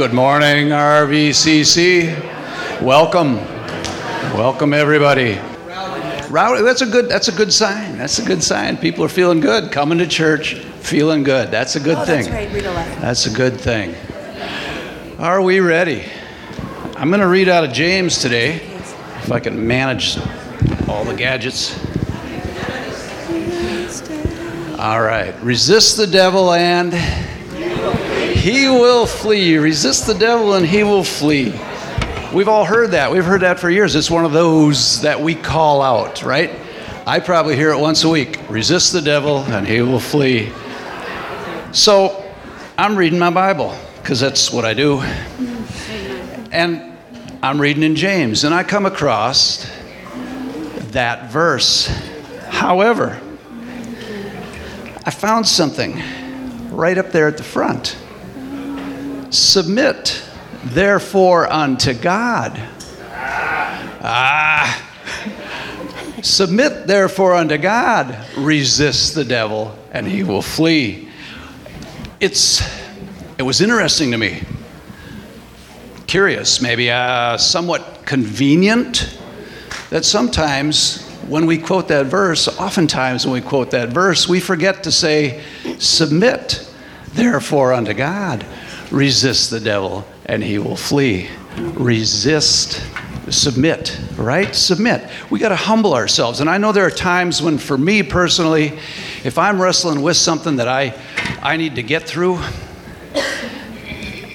Good morning, RVCC. Welcome. Welcome, everybody. Rowdy, that's a good that's a good sign. That's a good sign. People are feeling good, coming to church, feeling good. That's a good Oh, thing. that's right. That's a good thing. Are we ready? I'm going to read out of James today, if I can manage all the gadgets. All right. Resist the devil and he will flee. Resist the devil and he will flee. We've all heard that. We've heard that for years. It's one of those that we call out, right? I probably hear it once a week. Resist the devil and he will flee. So I'm reading my Bible because that's what I do. And I'm reading in James and I come across that verse. However, I found something right up there at the front. Submit, therefore, unto God. Ah. Submit, therefore, unto God. Resist the devil, and he will flee. It's, it was interesting to me. Curious, maybe uh, somewhat convenient that sometimes when we quote that verse, oftentimes when we quote that verse, we forget to say, Submit, therefore, unto God. Resist the devil, and he will flee. Resist, submit, right? Submit. We got to humble ourselves. And I know there are times when, for me personally, if I'm wrestling with something that I, I need to get through,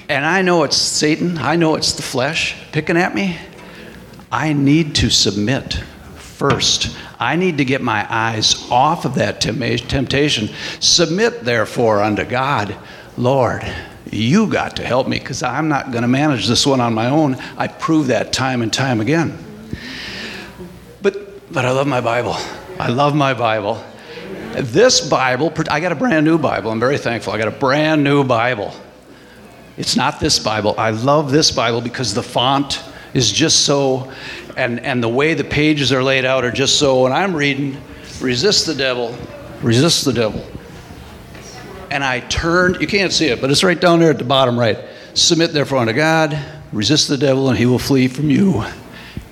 and I know it's Satan, I know it's the flesh picking at me, I need to submit first. I need to get my eyes off of that temptation. Submit, therefore, unto God. Lord, you got to help me because I'm not going to manage this one on my own. I prove that time and time again. But, but I love my Bible. I love my Bible. This Bible, I got a brand new Bible. I'm very thankful. I got a brand new Bible. It's not this Bible. I love this Bible because the font is just so, and, and the way the pages are laid out are just so. When I'm reading, resist the devil, resist the devil. And I turned, you can't see it, but it's right down there at the bottom right. Submit therefore unto God, resist the devil, and he will flee from you.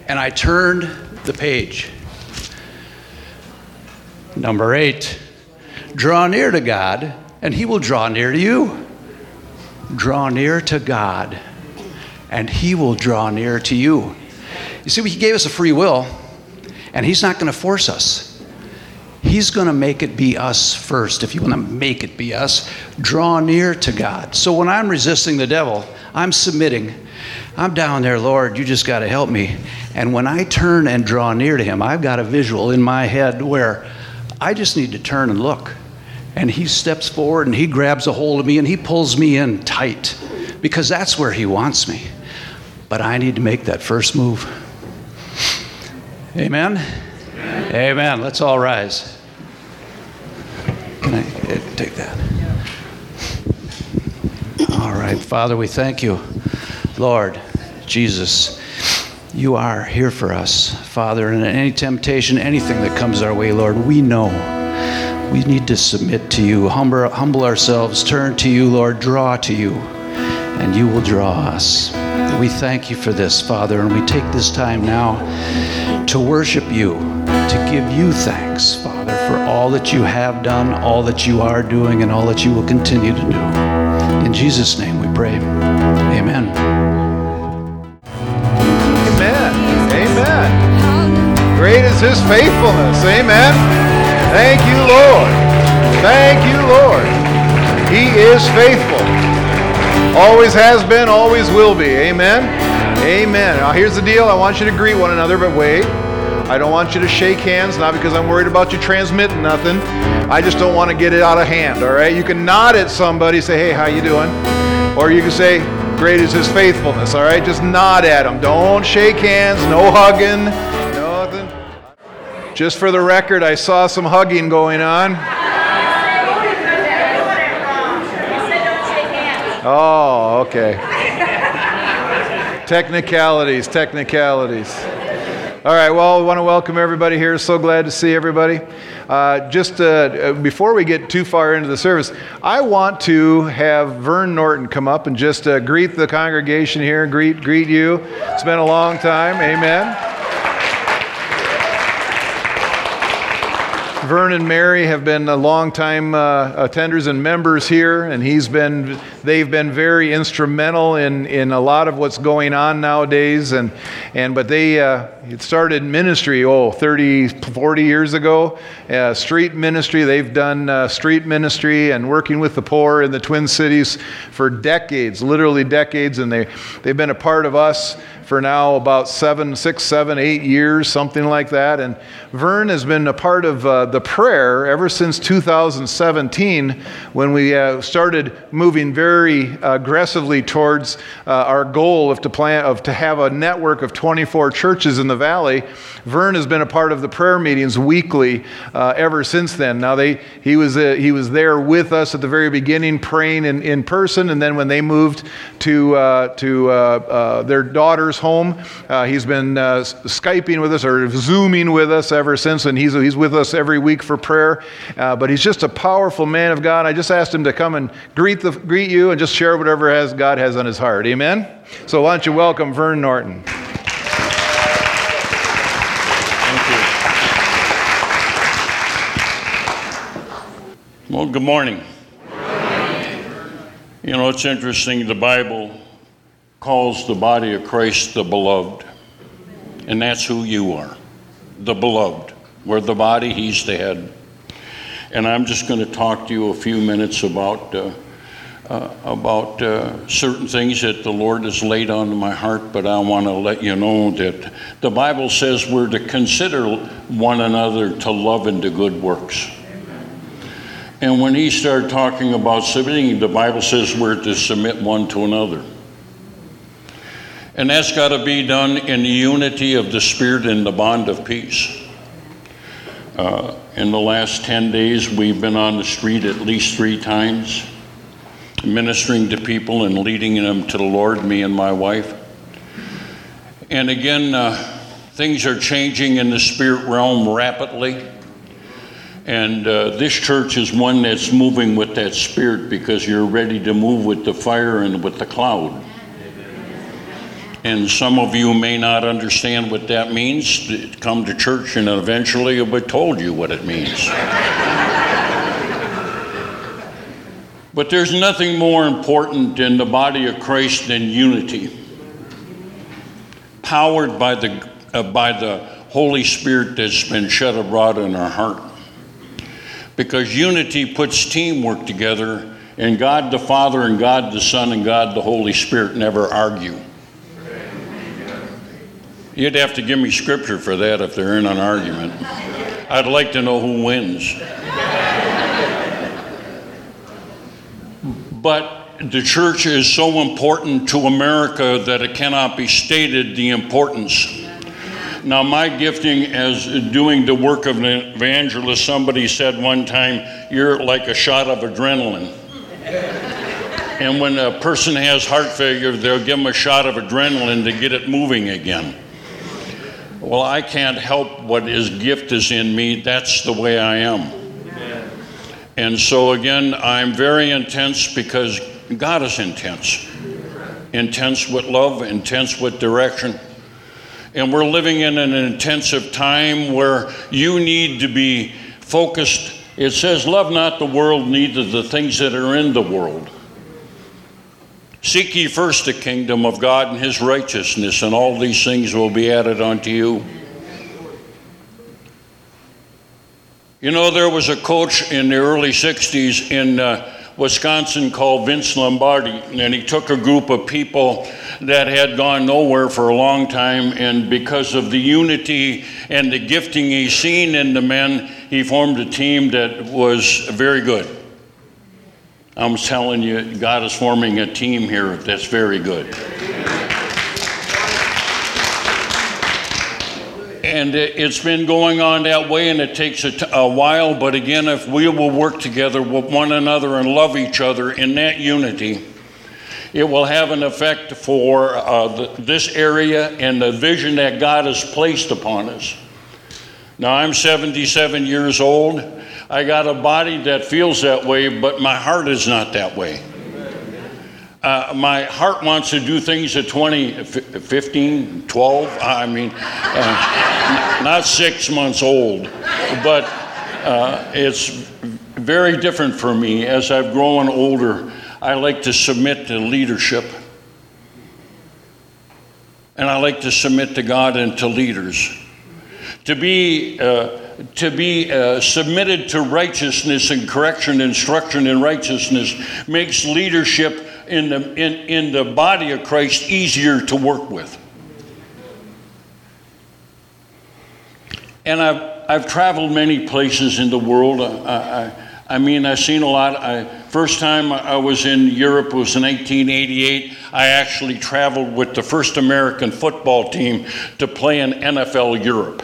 And I turned the page. Number eight, draw near to God, and he will draw near to you. Draw near to God, and he will draw near to you. You see, he gave us a free will, and he's not going to force us. He's going to make it be us first. If you want to make it be us, draw near to God. So when I'm resisting the devil, I'm submitting. I'm down there, Lord, you just got to help me. And when I turn and draw near to him, I've got a visual in my head where I just need to turn and look. And he steps forward and he grabs a hold of me and he pulls me in tight because that's where he wants me. But I need to make that first move. Amen? Amen. Let's all rise. Can I eh, take that? All right. Father, we thank you. Lord, Jesus, you are here for us. Father, and in any temptation, anything that comes our way, Lord, we know we need to submit to you, humble, humble ourselves, turn to you, Lord, draw to you, and you will draw us. We thank you for this, Father, and we take this time now to worship you, to give you thanks, Father, for all that you have done, all that you are doing, and all that you will continue to do. In Jesus' name we pray. Amen. Amen. Amen. Great is his faithfulness. Amen. Thank you, Lord. Thank you, Lord. He is faithful. Always has been, always will be. Amen. Amen. Now here's the deal. I want you to greet one another, but wait. I don't want you to shake hands, not because I'm worried about you transmitting nothing. I just don't want to get it out of hand, all right? You can nod at somebody, say, hey, how you doing? Or you can say, great is his faithfulness, all right? Just nod at them. Don't shake hands, no hugging, nothing. Just for the record, I saw some hugging going on. Oh, okay. technicalities, technicalities. All right, well, we want to welcome everybody here. So glad to see everybody. Uh, just uh, before we get too far into the service, I want to have Vern Norton come up and just uh, greet the congregation here, greet, greet you. It's been a long time. Amen. Vern and Mary have been a long time uh, attenders and members here, and he's been, they've been very instrumental in, in a lot of what's going on nowadays. And, and but they uh, started ministry, oh, 30, 40 years ago, uh, street ministry. They've done uh, street ministry and working with the poor in the Twin Cities for decades, literally decades, and they, they've been a part of us for now about seven, six, seven, eight years, something like that. And Vern has been a part of uh, the prayer ever since 2017 when we uh, started moving very aggressively towards uh, our goal of to, plan, of to have a network of 24 churches in the valley. Vern has been a part of the prayer meetings weekly uh, ever since then. Now, they, he, was, uh, he was there with us at the very beginning praying in, in person, and then when they moved to, uh, to their daughter's home. Uh, he's been uh, Skyping with us or Zooming with us ever since, and he's, he's with us every week for prayer. Uh, but he's just a powerful man of God. I just asked him to come and greet, the, greet you and just share whatever has, God has on his heart. Amen? So why don't you welcome Vern Norton? Well, good morning. You know, it's interesting. The Bible calls the body of Christ the beloved. And that's who you are the beloved. We're the body, He's the head. And I'm just going to talk to you a few minutes about. Uh, uh, about uh, certain things that the Lord has laid on my heart, but I want to let you know that the Bible says we're to consider one another to love and to good works. And when he started talking about submitting, the Bible says we're to submit one to another. And that's got to be done in the unity of the Spirit and the bond of peace. Uh, in the last 10 days, we've been on the street at least three times, ministering to people and leading them to the Lord, me and my wife. And again, uh, things are changing in the spirit realm rapidly. And uh, this church is one that's moving with that spirit because you're ready to move with the fire and with the cloud. And some of you may not understand what that means. Come to church and eventually you'll be told you what it means. But there's nothing more important in the body of Christ than unity, powered by the, uh, by the Holy Spirit that's been shed abroad in our heart. Because unity puts teamwork together, and God the Father, and God the Son, and God the Holy Spirit never argue. You'd have to give me scripture for that if they're in an argument. I'd like to know who wins. But the church is so important to America that it cannot be stated the importance. Now, my gifting as doing the work of an evangelist, somebody said one time, you're like a shot of adrenaline. And when a person has heart failure, they'll give them a shot of adrenaline to get it moving again. Well, I can't help what His gift is in me. That's the way I am. And so, again, I'm very intense because God is intense. Intense with love, intense with direction. And we're living in an intensive time where you need to be focused. It says, Love not the world, neither the things that are in the world. Seek ye first the kingdom of God and his righteousness, and all these things will be added unto you. You know, there was a coach in the early 60s in uh, Wisconsin called Vince Lombardi, and he took a group of people that had gone nowhere for a long time, and because of the unity and the gifting he seen in the men, he formed a team that was very good. I'm telling you, God is forming a team here that's very good. And it's been going on that way, and it takes a, t- a while. But again, if we will work together with one another and love each other in that unity, It will have an effect for uh, the, this area and the vision that God has placed upon us. Now, I'm 77 years old. I got a body that feels that way, but my heart is not that way. Uh, my heart wants to do things at 20, 15, 12. I mean, uh, not six months old, but uh, it's very different for me as I've grown older. I like to submit to leadership. And I like to submit to God and to leaders. To be, uh, to be uh, submitted to righteousness and correction, instruction in righteousness makes leadership in the, in, in the body of Christ easier to work with. And I've, I've traveled many places in the world. I, I, I mean, I've seen a lot. I, first time I was in Europe was in 1988. I actually traveled with the first American football team to play in NFL Europe.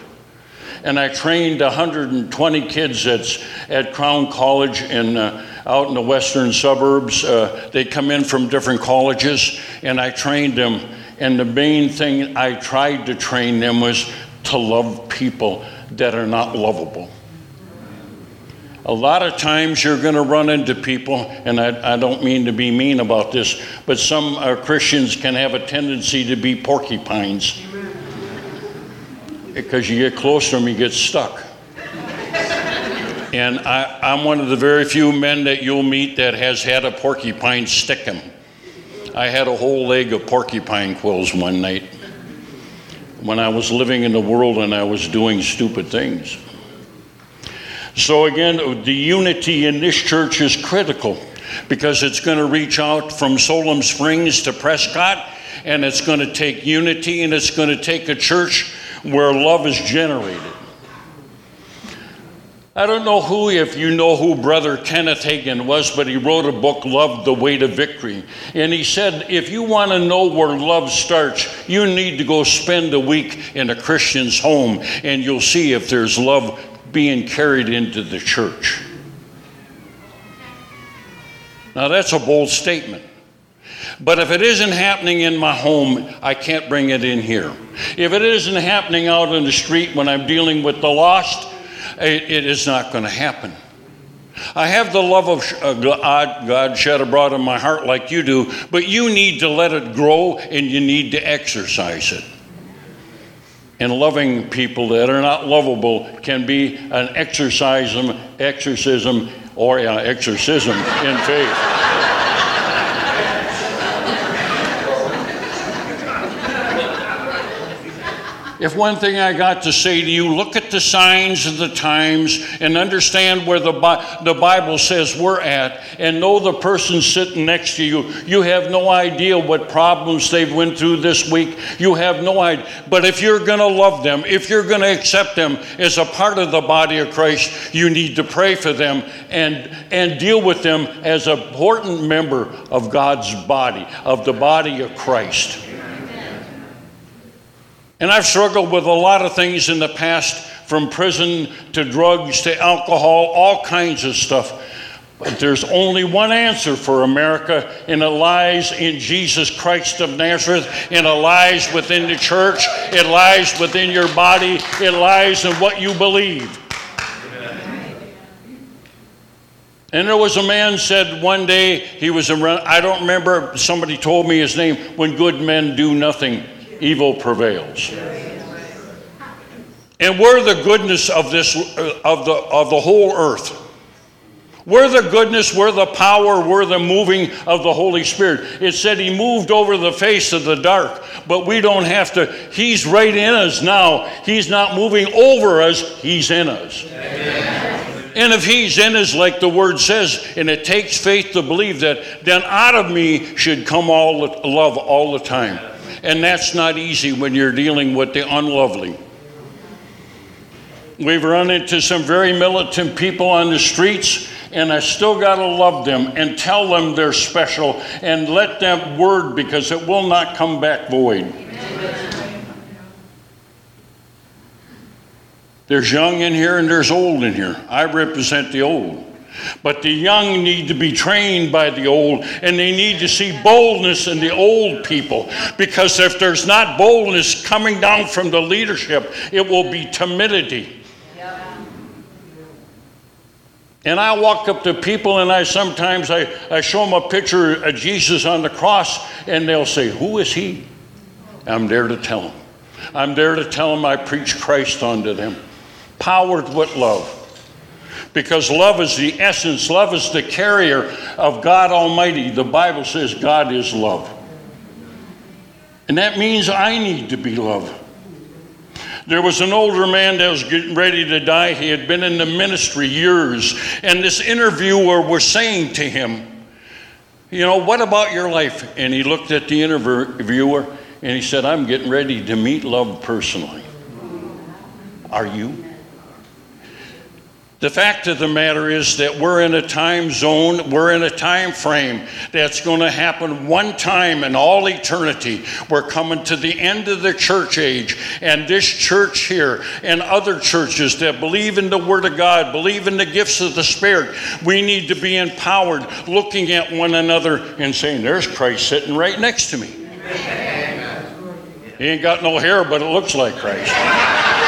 And I trained 120 kids at, at Crown College in, uh, out in the western suburbs. Uh, they come in from different colleges, and I trained them. And the main thing I tried to train them was to love people that are not lovable. A lot of times you're going to run into people, and I, I, don't mean to be mean about this, but some uh, Christians can have a tendency to be porcupines. Because you get close to them, you get stuck. And I, I'm one of the very few men that you'll meet that has had a porcupine stick him. I had a whole leg of porcupine quills one night when I was living in the world and I was doing stupid things. So, again, the unity in this church is critical because it's going to reach out from Solon Springs to Prescott, and it's going to take unity and it's going to take a church where love is generated. I don't know who, if you know who Brother Kenneth Hagin was, but he wrote a book, Love the Way to Victory. And he said, if you want to know where love starts, you need to go spend a week in a Christian's home, and you'll see if there's love being carried into the church. Now, that's a bold statement. But if it isn't happening in my home, I can't bring it in here. If it isn't happening out in the street when I'm dealing with the lost, it, it is not going to happen. I have the love of uh, God shed abroad in my heart like you do, but you need to let it grow and you need to exercise it and loving people that are not lovable can be an exorcism, exorcism, or exorcism in faith. If one thing I got to say to you, look at the signs of the times and understand where the, the Bible says we're at and know the person sitting next to you. You have no idea what problems they've went through this week. You have no idea. But if you're going to love them, if you're going to accept them as a part of the body of Christ, you need to pray for them and, and deal with them as an important member of God's body, of the body of Christ. And I've struggled with a lot of things in the past, from prison to drugs to alcohol, all kinds of stuff. But there's only one answer for America, and it lies in Jesus Christ of Nazareth, and it lies within the church, it lies within your body, it lies in what you believe. And there was a man said one day he was around, I don't remember, somebody told me his name, when good men do nothing evil prevails. And we're the goodness of this uh, of the of the whole earth. We're the goodness, we're the power, we're the moving of the Holy Spirit. It said He moved over the face of the dark, but we don't have to. He's right in us now. He's not moving over us, He's in us. Amen. And if He's in us, like the Word says, and it takes faith to believe that, then out of me should come all the love all the time. And that's not easy when you're dealing with the unlovely. We've run into some very militant people on the streets, and I still got to love them and tell them they're special and let them word because it will not come back void. There's young in here and there's old in here. I represent the old. But the young need to be trained by the old, and they need to see boldness in the old people. Because if there's not boldness coming down from the leadership, it will be timidity. And I walk up to people and I sometimes I, I show them a picture of Jesus on the cross and they'll say, Who is he? I'm there to tell them. I'm there to tell them I preach Christ unto them. Powered with love. Because love is the essence, love is the carrier of God Almighty. The Bible says God is love. And that means I need to be loved. There was an older man that was getting ready to die. He had been in the ministry years. And this interviewer was saying to him, You know, what about your life? And he looked at the interviewer and he said, I'm getting ready to meet love personally. Are you? The fact of the matter is that we're in a time zone, we're in a time frame that's going to happen one time in all eternity. We're coming to the end of the church age, and this church here and other churches that believe in the Word of God, believe in the gifts of the Spirit, we need to be empowered, looking at one another and saying, There's Christ sitting right next to me. He ain't got no hair, but it looks like Christ.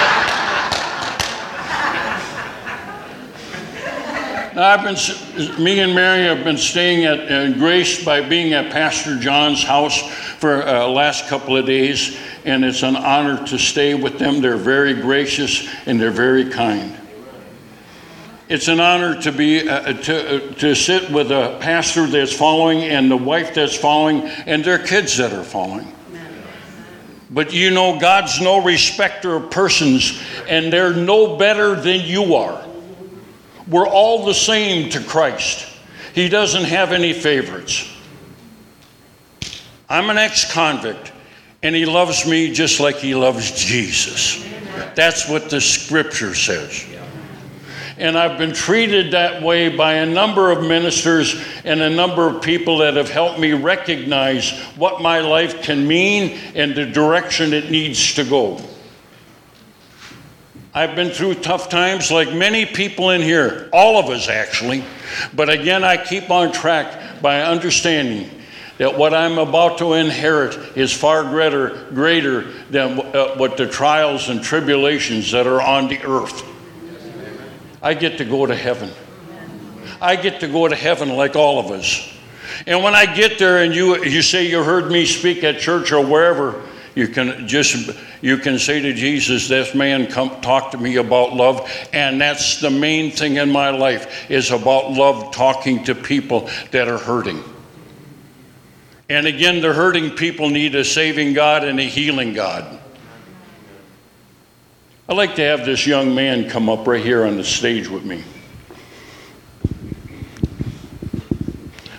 I've been, me and Mary have been staying at, uh, graced by being at Pastor John's house for uh, last couple of days, and it's an honor to stay with them. They're very gracious and they're very kind. It's an honor to be uh, uh to, uh, to sit with a pastor that's following and the wife that's following and their kids that are following. But you know, God's no respecter of persons, and they're no better than you are. We're all the same to Christ. He doesn't have any favorites. I'm an ex convict, and he loves me just like he loves Jesus. That's what the scripture says. And I've been treated that way by a number of ministers and a number of people that have helped me recognize what my life can mean and the direction it needs to go. I've been through tough times like many people in here, all of us actually. But again, I keep on track by understanding that what I'm about to inherit is far greater, greater than uh, what the trials and tribulations that are on the earth. I get to go to heaven. I get to go to heaven like all of us. And when I get there and you, you say you heard me speak at church or wherever, you can just you can say to Jesus, "This man come talk to me about love," and that's the main thing in my life is about love, talking to people that are hurting. And again, the hurting people need a saving God and a healing God. I'd like to have this young man come up right here on the stage with me.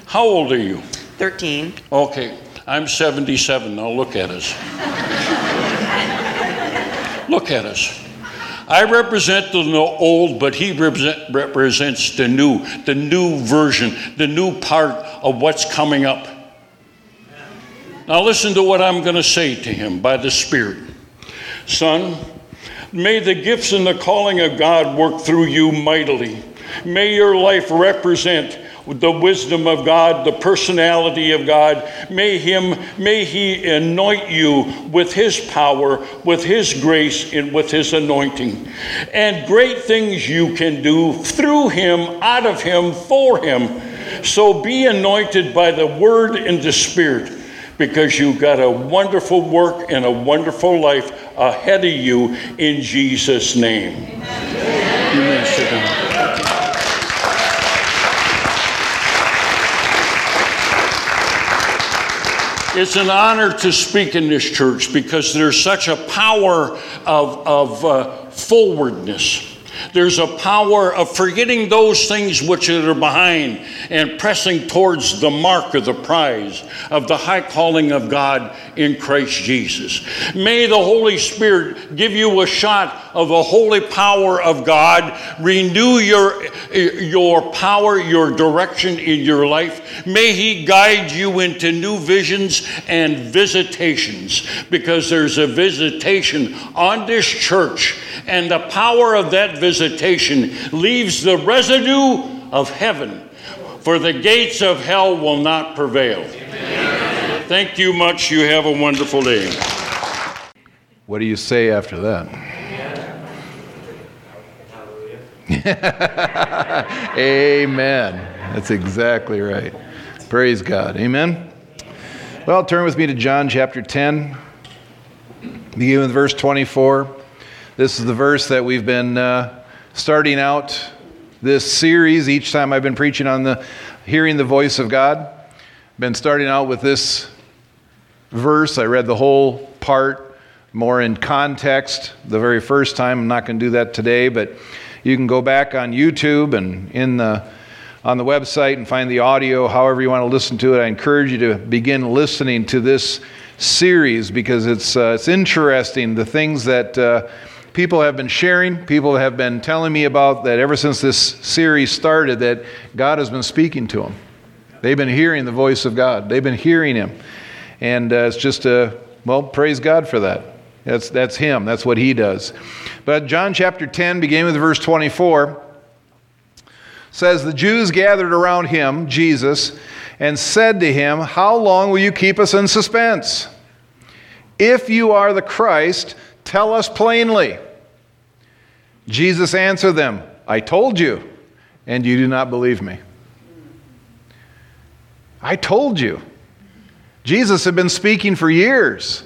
How old are you? 13. Okay. I'm 77. Now look at us. look at us. I represent the old, but he represent, represents the new, the new version, the new part of what's coming up. Now, listen to what I'm going to say to him by the Spirit. Son, may the gifts and the calling of God work through you mightily. May your life represent the wisdom of God, the personality of God. May him may he anoint you with his power, with his grace and with his anointing. And great things you can do through him, out of him, for him. So be anointed by the word and the spirit because you've got a wonderful work and a wonderful life ahead of you in Jesus name. Amen. It's an honor to speak in this church because there's such a power of, of uh, forwardness. There's a power of forgetting those things which are behind and pressing towards the mark of the prize of the high calling of God in Christ Jesus. May the Holy Spirit give you a shot of the holy power of God, renew your, your power, your direction in your life. May He guide you into new visions and visitations because there's a visitation on this church, and the power of that visitation leaves the residue of heaven, for the gates of hell will not prevail. Thank you much. You have a wonderful day. What do you say after that? Amen. That's exactly right. Praise God. Amen. Well, turn with me to John chapter 10, beginning with verse 24. This is the verse that we've been uh, starting out this series each time I've been preaching on the hearing the voice of God. Been starting out with this verse. I read the whole part more in context the very first time. I'm not going to do that today, but you can go back on YouTube and in the on the website and find the audio, however you want to listen to it. I encourage you to begin listening to this series because it's uh, it's interesting the things that uh, people have been sharing, people have been telling me about that ever since this series started that God has been speaking to them. They've been hearing the voice of God. They've been hearing Him, and uh, it's just a well, praise God for that. That's that's Him. That's what He does. But John chapter 10, beginning with verse 24, says, The Jews gathered around him, Jesus, and said to him, How long will you keep us in suspense? If you are the Christ, tell us plainly. Jesus answered them, I told you, and you do not believe me. I told you. Jesus had been speaking for years.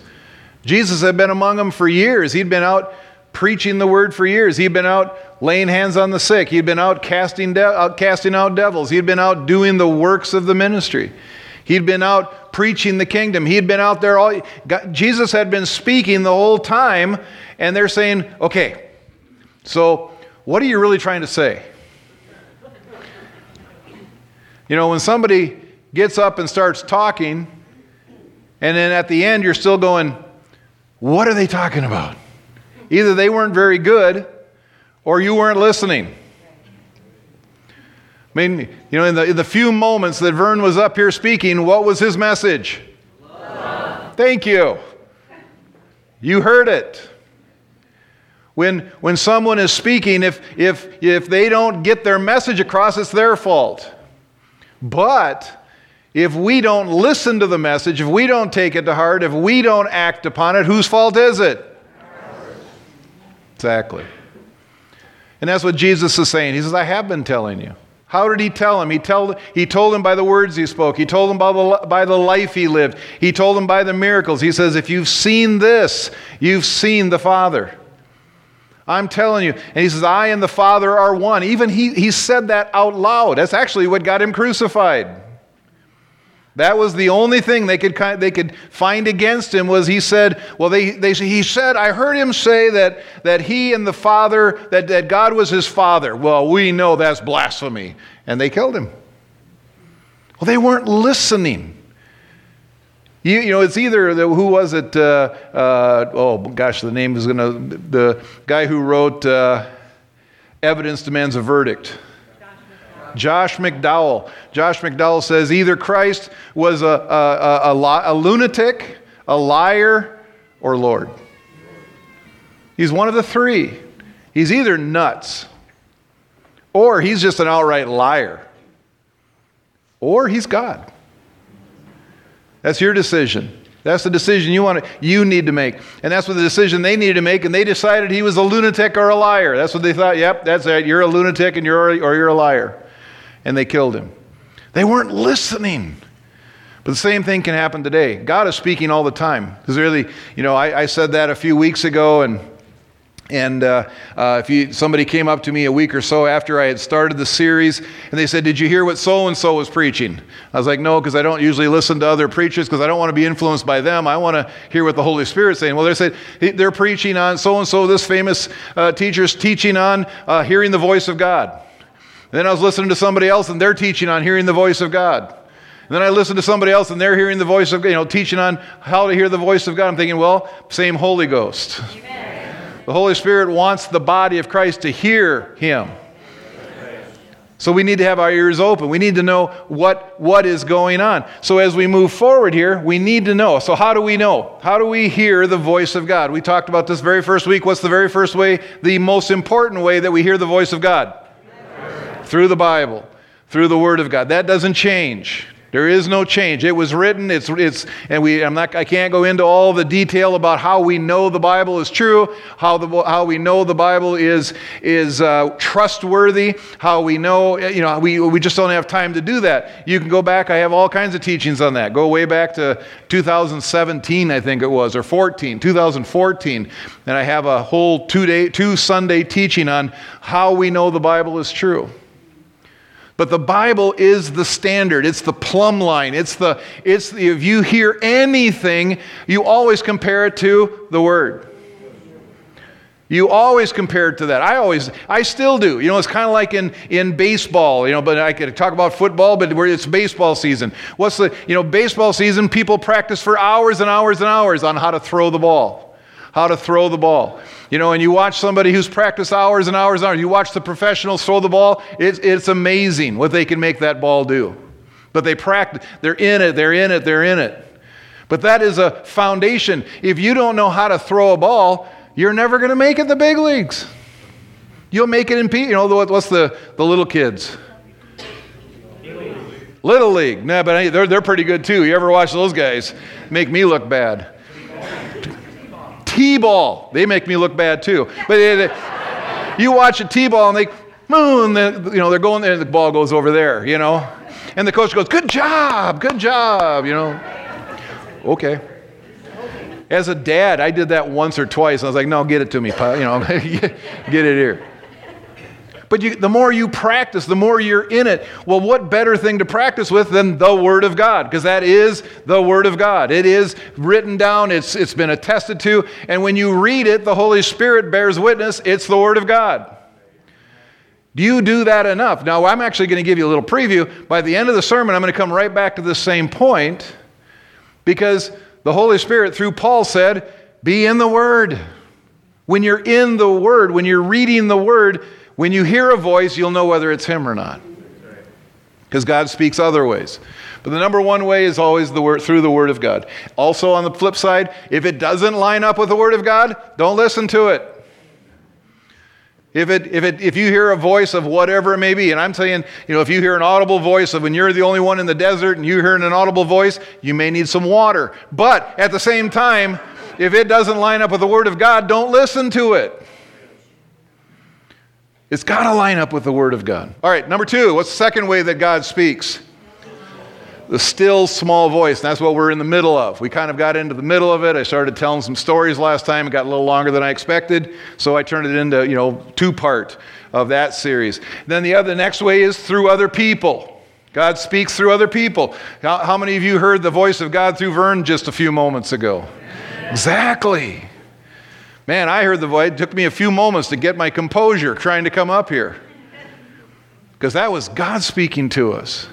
Jesus had been among them for years. He'd been out preaching the word for years. He'd been out laying hands on the sick. He'd been out casting, de- out casting out devils. He'd been out doing the works of the ministry. He'd been out preaching the kingdom. He'd been out there all. Jesus had been speaking the whole time, and they're saying, okay, so what are you really trying to say? You know, when somebody gets up and starts talking, and then at the end you're still going, what are they talking about? Either they weren't very good or you weren't listening. I mean, you know, in the, in the few moments that Vern was up here speaking, what was his message? Love. Thank you. You heard it. When, when someone is speaking, if, if, if they don't get their message across, it's their fault. But if we don't listen to the message, if we don't take it to heart, if we don't act upon it, whose fault is it? Exactly. And that's what Jesus is saying. He says, I have been telling you. How did he tell him? He, tell, he told him by the words he spoke. He told him by the, by the life he lived. He told him by the miracles. He says, If you've seen this, you've seen the Father. I'm telling you. And he says, I and the Father are one. Even he, he said that out loud. That's actually what got him crucified. That was the only thing they could, they could find against him was he said, well, they, they, he said, I heard him say that, that he and the Father, that, that God was his Father. Well, we know that's blasphemy. And they killed him. Well, they weren't listening. You, you know, it's either, the, who was it? Uh, uh, oh, gosh, the name is going to, the guy who wrote uh, Evidence Demands a Verdict. Josh McDowell. Josh McDowell says either Christ was a, a, a, a lunatic, a liar, or Lord. He's one of the three. He's either nuts, or he's just an outright liar, or he's God. That's your decision. That's the decision you want to, you need to make. And that's what the decision they needed to make, and they decided he was a lunatic or a liar. That's what they thought, yep, that's it. You're a lunatic and you're or you're a liar and they killed him. They weren't listening. But the same thing can happen today. God is speaking all the time. Because really, you know, I, I, said that a few weeks ago, and and uh, uh, if you, somebody came up to me a week or so after I had started the series, and they said, "Did you hear what so and so was preaching?" I was like, "No, because I don't usually listen to other preachers because I don't want to be influenced by them. I want to hear what the Holy Spirit's saying." Well, they said they're preaching on so and so. This famous uh, teacher's teaching on uh, hearing the voice of God. And then I was listening to somebody else and they're teaching on hearing the voice of God. And then I listened to somebody else and they're hearing the voice of, you know, teaching on how to hear the voice of God. I'm thinking, well, same Holy Ghost. Amen. The Holy Spirit wants the body of Christ to hear Him. So we need to have our ears open. We need to know what, what is going on. So as we move forward here, we need to know. So how do we know? How do we hear the voice of God? We talked about this very first week. What's the very first way? The most important way that we hear the voice of God? Through the Bible. through the Word of God. That doesn't change. There is no change. It was written. It's it's and we. I'm not. I can't go into all the detail about how we know the Bible is true, how the how we know the Bible is is uh, trustworthy, how we know. You know, we we just don't have time to do that. You can go back. I have all kinds of teachings on that. Go way back to 2017, I think it was, or 14, 2014, and I have a whole two day, two Sunday teaching on how we know the Bible is true. But the Bible is the standard. It's the plumb line. It's the, it's the, if you hear anything, you always compare it to the Word. You always compare it to that. I always, I still do. You know, it's kind of like in, in baseball, you know, but I could talk about football, but it's baseball season. What's the, you know, baseball season, people practice for hours and hours and hours on how to throw the ball, how to throw the ball. You know, and you watch somebody who's practiced hours and hours and hours, you watch the professionals throw the ball, it's, it's amazing what they can make that ball do. But they practice, they're in it, they're in it, they're in it. But that is a foundation. If you don't know how to throw a ball, you're never going to make it the big leagues. You'll make it in, you know, what's the, the little kids? Little League. Nah, but they're, they're pretty good too. You ever watch those guys? Make me look bad. T-ball. They make me look bad too. But you watch a T-ball and they, moon, you know, they're going there, and the ball goes over there, you know. And the coach goes, good job, good job, you know. Okay. As a dad, I did that once or twice. I was like, no, get it to me, you know, get it here. But you, the more you practice, the more you're in it. Well, what better thing to practice with than the Word of God? Because that is the Word of God. It is written down, it's, it's been attested to, and when you read it, the Holy Spirit bears witness it's the Word of God. Do you do that enough? Now, I'm actually going to give you a little preview. By the end of the sermon, I'm going to come right back to the same point because the Holy Spirit, through Paul, said, Be in the Word. When you're in the Word, when you're reading the Word, when you hear a voice, you'll know whether it's him or not. Because God speaks other ways. But the number one way is always the word, through the Word of God. Also, on the flip side, if it doesn't line up with the Word of God, don't listen to it. If, it, if, it, if you hear a voice of whatever it may be, and I'm saying, you know, if you hear an audible voice of when you're the only one in the desert and you hear an audible voice, you may need some water. But at the same time, if it doesn't line up with the Word of God, don't listen to it. It's got to line up with the Word of God. All right, number two, what's the second way that God speaks? The still small voice. And that's what we're in the middle of. We kind of got into the middle of it. I started telling some stories last time. It got a little longer than I expected. So I turned it into, you know, two part of that series. Then the other the next way is through other people. God speaks through other people. How, how many of you heard the voice of God through Vern just a few moments ago? Exactly. Man, I heard the voice. It took me a few moments to get my composure trying to come up here. Because that was God speaking to us.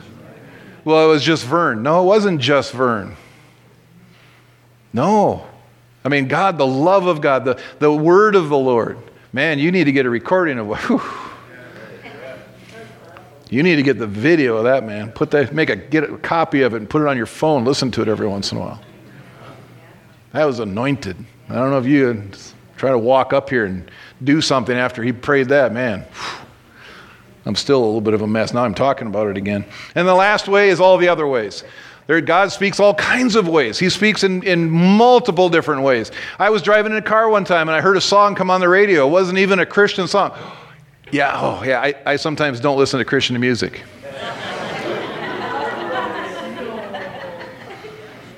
Well, it was just Vern. No, it wasn't just Vern. No. I mean, God, the love of God, the, the word of the Lord. Man, you need to get a recording of whew. You need to get the video of that, man. Put that, make a get a copy of it and put it on your phone. Listen to it every once in a while. That was anointed. I don't know if you try to walk up here and do something after he prayed that, man. I'm still a little bit of a mess. Now I'm talking about it again. And the last way is all the other ways. There, God speaks all kinds of ways. He speaks in, in multiple different ways. I was driving in a car one time and I heard a song come on the radio. It wasn't even a Christian song. Yeah, oh, yeah, I, I sometimes don't listen to Christian music.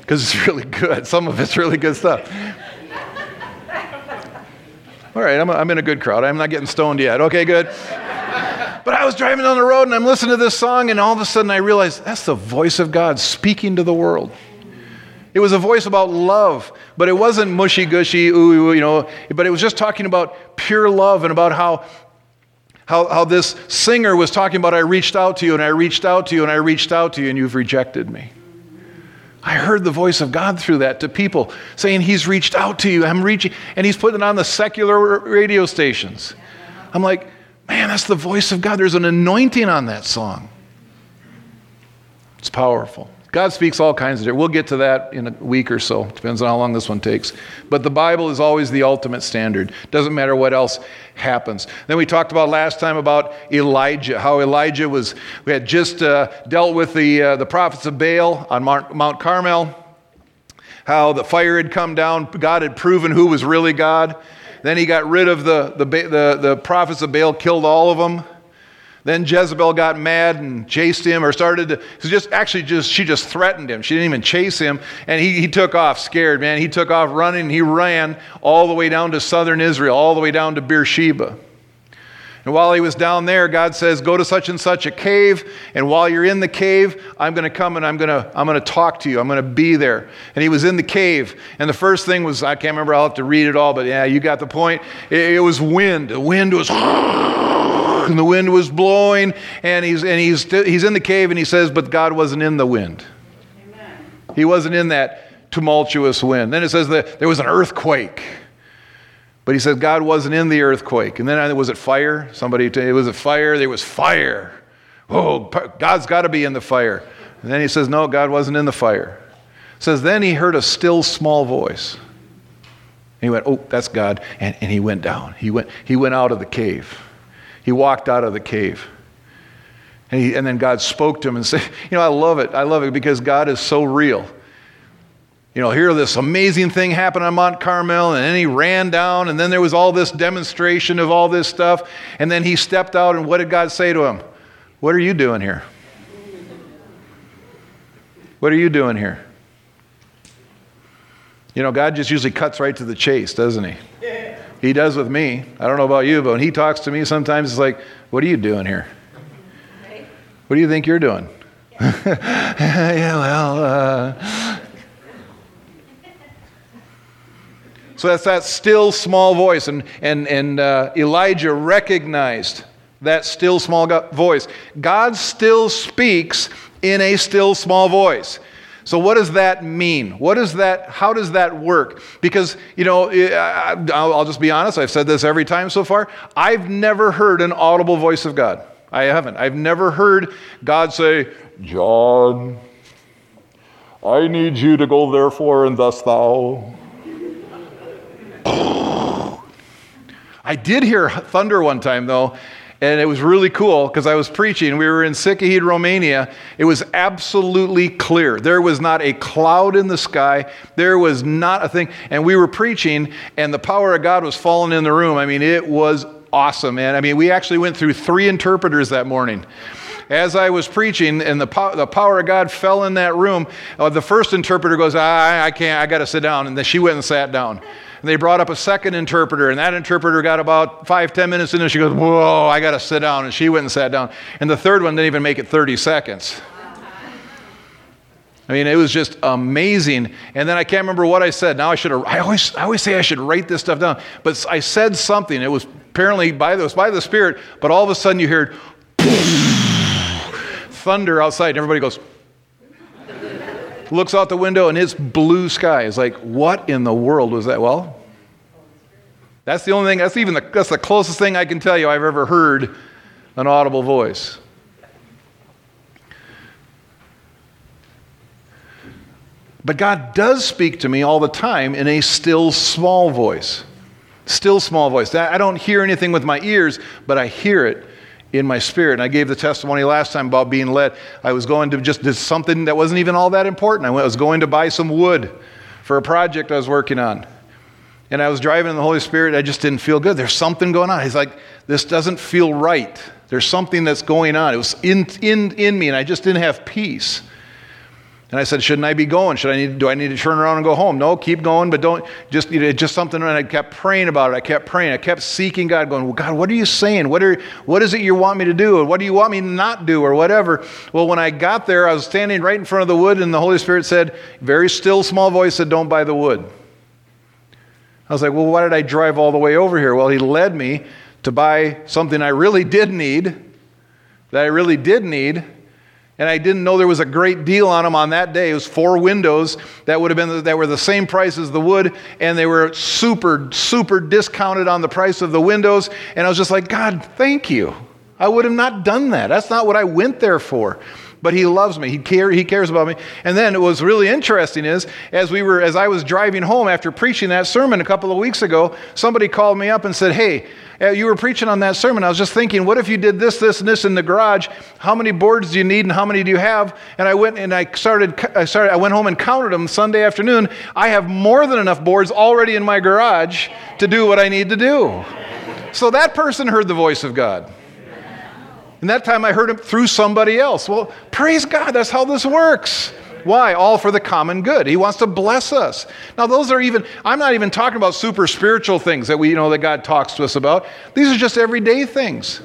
Because it's really good. Some of it's really good stuff. All right, I'm, I'm in a good crowd. I'm not getting stoned yet. Okay, good. But I was driving down the road and I'm listening to this song, and all of a sudden I realized that's the voice of God speaking to the world. It was a voice about love, but it wasn't mushy gushy, ooh, you know, but it was just talking about pure love and about how, how, how this singer was talking about, I reached out to you and I reached out to you and I reached out to you and you've rejected me. I heard the voice of God through that to people saying, He's reached out to you. I'm reaching, and He's putting it on the secular radio stations. I'm like, man, that's the voice of God. There's an anointing on that song. It's powerful. God speaks all kinds of. Different. We'll get to that in a week or so. Depends on how long this one takes. But the Bible is always the ultimate standard. Doesn't matter what else happens. Then we talked about last time about Elijah, how Elijah was. We had just uh, dealt with the uh, the prophets of Baal on Mount Carmel. How the fire had come down. God had proven who was really God. Then he got rid of the the the, the prophets of Baal, killed all of them. Then Jezebel got mad and chased him, or started to just actually just she just threatened him. She didn't even chase him, and he, he took off scared, man. He took off running. He ran all the way down to southern Israel, all the way down to Beersheba. And while he was down there, God says, Go to such and such a cave. And while you're in the cave, I'm going to come and I'm going to, I'm going to talk to you. I'm going to be there. And he was in the cave. And the first thing was, I can't remember, I'll have to read it all, but yeah, you got the point. It, it was wind. The wind was and the wind was blowing, and he's, and he's, he's in the cave, and he says, But God wasn't in the wind. Amen. He wasn't in that tumultuous wind. Then it says that there was an earthquake. But he says God wasn't in the earthquake. And then uh, was it fire? Somebody, it was a fire. There was fire. Oh, God's got to be in the fire. And then he says, No, God wasn't in the fire. It says, Then he heard a still small voice. And he went, Oh, that's God. And, and he went down. He went, he went out of the cave. He walked out of the cave. And, he, and then God spoke to him and said, You know, I love it. I love it because God is so real. You know, here this amazing thing happened on Mount Carmel, and then he ran down, and then there was all this demonstration of all this stuff. And then he stepped out, and what did God say to him? What are you doing here? What are you doing here? You know, God just usually cuts right to the chase, doesn't he? He does with me. I don't know about you, but when he talks to me, sometimes it's like, What are you doing here? What do you think you're doing? yeah, well, uh... So that's that still small voice. And, and, and uh, Elijah recognized that still small voice. God still speaks in a still small voice. So, what does that mean? What does that, how does that work? Because, you know, I'll just be honest, I've said this every time so far. I've never heard an audible voice of God. I haven't. I've never heard God say, John, I need you to go therefore and thus thou. I did hear thunder one time, though, and it was really cool because I was preaching. We were in Sikihid, Romania. It was absolutely clear. There was not a cloud in the sky. There was not a thing. And we were preaching, and the power of God was falling in the room. I mean, it was awesome, man. I mean, we actually went through three interpreters that morning as I was preaching and the, po- the power of God fell in that room, uh, the first interpreter goes, I, I can't, I got to sit down. And then she went and sat down. And they brought up a second interpreter, and that interpreter got about five, ten minutes in, and she goes, Whoa, I got to sit down. And she went and sat down. And the third one didn't even make it 30 seconds. I mean, it was just amazing. And then I can't remember what I said. Now I should have, I always, I always say I should write this stuff down. But I said something. It was apparently by the, by the Spirit, but all of a sudden you heard thunder outside, and everybody goes, looks out the window and it's blue sky. It's like, what in the world was that? Well, that's the only thing, that's even the, that's the closest thing I can tell you I've ever heard an audible voice. But God does speak to me all the time in a still small voice. Still small voice. I don't hear anything with my ears, but I hear it in my spirit. And I gave the testimony last time about being led. I was going to just do something that wasn't even all that important. I was going to buy some wood for a project I was working on. And I was driving in the Holy Spirit. I just didn't feel good. There's something going on. He's like, this doesn't feel right. There's something that's going on. It was in, in, in me, and I just didn't have peace. And I said, shouldn't I be going? Should I need, do I need to turn around and go home? No, keep going, but don't, just, you know, just something. And I kept praying about it. I kept praying. I kept seeking God, going, well, God, what are you saying? What, are, what is it you want me to do? And what do you want me to not do? Or whatever. Well, when I got there, I was standing right in front of the wood, and the Holy Spirit said, very still, small voice said, don't buy the wood. I was like, well, why did I drive all the way over here? Well, he led me to buy something I really did need, that I really did need and I didn't know there was a great deal on them on that day. It was four windows that would have been that were the same price as the wood, and they were super, super discounted on the price of the windows. And I was just like, God, thank you. I would have not done that. That's not what I went there for. But he loves me. He, care, he cares about me. And then what was really interesting is, as we were, as I was driving home after preaching that sermon a couple of weeks ago, somebody called me up and said, "Hey, uh, you were preaching on that sermon. I was just thinking, what if you did this, this, and this in the garage? How many boards do you need, and how many do you have?" And I went and I started. I started. I went home and counted them Sunday afternoon. I have more than enough boards already in my garage to do what I need to do. So that person heard the voice of God. And that time I heard him through somebody else. Well, praise God, that's how this works. Why? All for the common good. He wants to bless us. Now, those are even, I'm not even talking about super spiritual things that we, you know, that God talks to us about. These are just everyday things.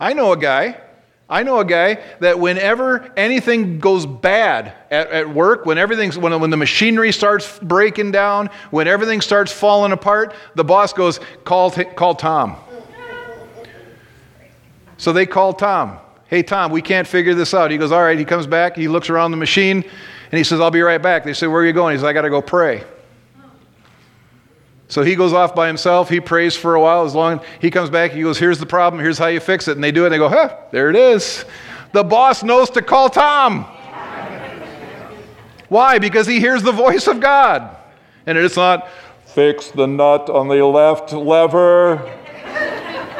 I know a guy, I know a guy that whenever anything goes bad at, at work, when everything's, when, when the machinery starts breaking down, when everything starts falling apart, the boss goes, call, call Tom. So they call Tom. Hey, Tom, we can't figure this out. He goes, All right. He comes back. He looks around the machine and he says, I'll be right back. They say, Where are you going? He says, I got to go pray. So he goes off by himself. He prays for a while. As long he comes back, he goes, "Here's the problem. Here's how you fix it." And they do it. And they go, "Huh? There it is." The boss knows to call Tom. Why? Because he hears the voice of God, and it's not fix the nut on the left lever.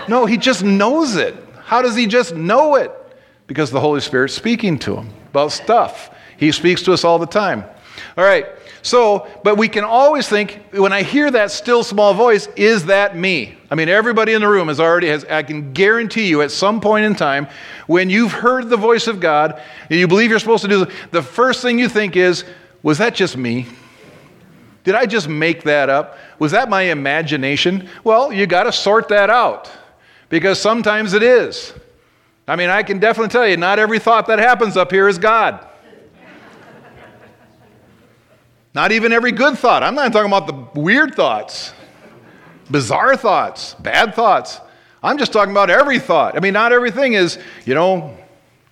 No, he just knows it. How does he just know it? Because the Holy Spirit's speaking to him about stuff. He speaks to us all the time. All right. So, but we can always think when I hear that still small voice, is that me? I mean, everybody in the room has already has I can guarantee you at some point in time when you've heard the voice of God and you believe you're supposed to do the first thing you think is, was that just me? Did I just make that up? Was that my imagination? Well, you got to sort that out because sometimes it is. I mean, I can definitely tell you, not every thought that happens up here is God. Not even every good thought. I'm not talking about the weird thoughts, bizarre thoughts, bad thoughts. I'm just talking about every thought. I mean, not everything is, you know,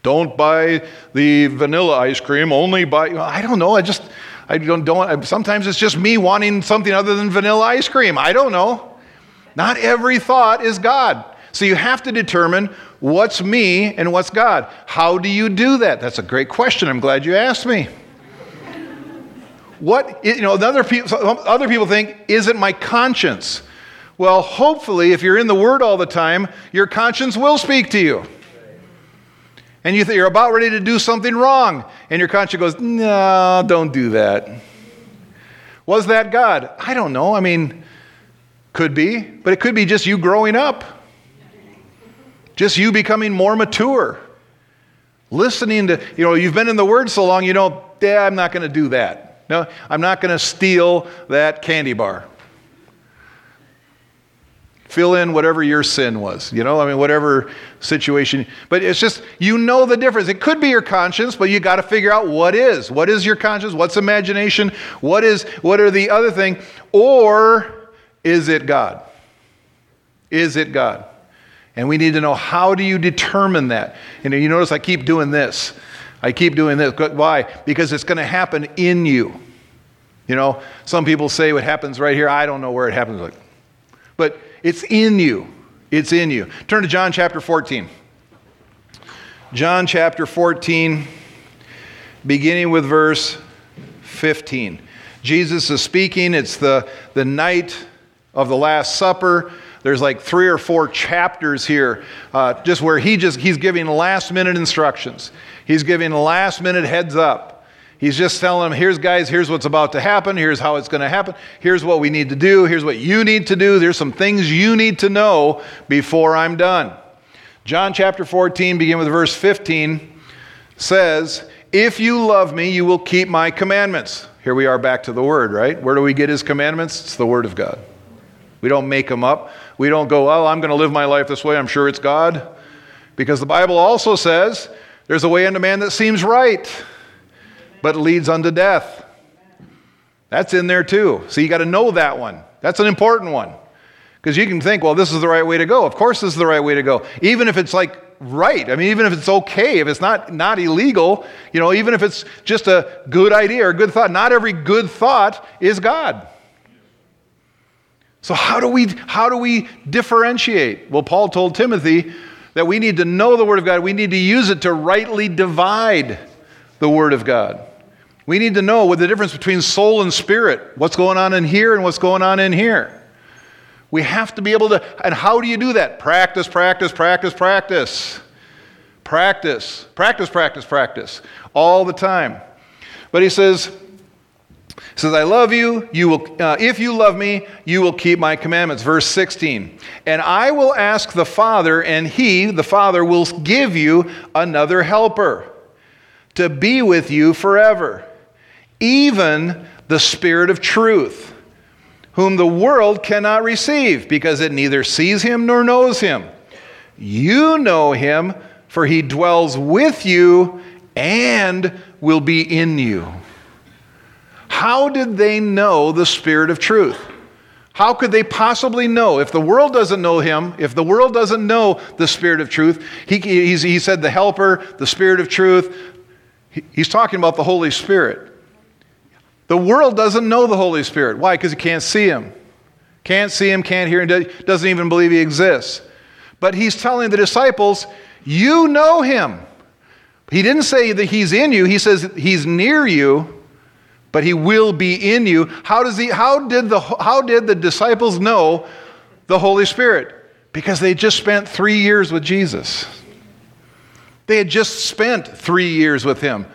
don't buy the vanilla ice cream, only buy, I don't know. I just, I don't, don't, sometimes it's just me wanting something other than vanilla ice cream. I don't know. Not every thought is God. So you have to determine what's me and what's God. How do you do that? That's a great question. I'm glad you asked me. What, you know, other people, um, other people think, is it my conscience? Well, hopefully, if you're in the Word all the time, your conscience will speak to you. And you think you're about ready to do something wrong, and your conscience goes, No, don't do that. Was that God? I don't know. I mean, could be, but it could be just you growing up. Just you becoming more mature. Listening to, you know, you've been in the Word so long, you know, yeah, I'm not going to do that. No, I'm not going to steal that candy bar. Fill in whatever your sin was, you know, I mean, whatever situation. But it's just, you know the difference. It could be your conscience, but you got to figure out what is. What is your conscience? What's imagination? What is, what are the other thing? Or is it God? Is it God? And we need to know how do you determine that? And you notice I keep doing this. I keep doing this. Why? Because it's going to happen in you. You know, some people say what happens right here. I don't know where it happens. But it's in you. It's in you. Turn to John chapter 14. John chapter 14, beginning with verse 15. Jesus is speaking. It's the, the night of the Last Supper. There's like three or four chapters here, uh, just where he just he's giving last minute instructions. He's giving last minute heads up. He's just telling them, here's guys, here's what's about to happen, here's how it's going to happen, here's what we need to do, here's what you need to do, there's some things you need to know before I'm done. John chapter 14, begin with verse 15, says, If you love me, you will keep my commandments. Here we are back to the word, right? Where do we get his commandments? It's the word of God. We don't make them up. We don't go, well, I'm going to live my life this way. I'm sure it's God. Because the Bible also says there's a way unto man that seems right, but leads unto death. That's in there too. So you got to know that one. That's an important one. Because you can think, well, this is the right way to go. Of course, this is the right way to go. Even if it's like right. I mean, even if it's okay, if it's not, not illegal, you know, even if it's just a good idea or a good thought, not every good thought is God. So how do we how do we differentiate? Well, Paul told Timothy, that we need to know the Word of God. We need to use it to rightly divide the Word of God. We need to know what the difference between soul and spirit, what's going on in here and what's going on in here. We have to be able to, and how do you do that? Practice, practice, practice, practice. Practice, practice, practice, practice, all the time. But he says, says, I love you. You will, uh, if you love me, you will keep my commandments. Verse 16. And I will ask the Father, and he, the Father, will give you another helper to be with you forever, even the Spirit of truth, whom the world cannot receive, because it neither sees him nor knows him. You know him, for he dwells with you and will be in you. How did they know the Spirit of truth? How could they possibly know? If the world doesn't know him, if the world doesn't know the Spirit of truth, he, he said the Helper, the Spirit of truth, he, he's talking about the Holy Spirit. The world doesn't know the Holy Spirit. Why? Because he can't see him. Can't see him, can't hear him, doesn't even believe he exists. But he's telling the disciples, You know him. He didn't say that he's in you, he says he's near you but he will be in you. How, does he, how, did the, how did the disciples know the Holy Spirit? Because they just spent three years with Jesus. They had just spent three years with him.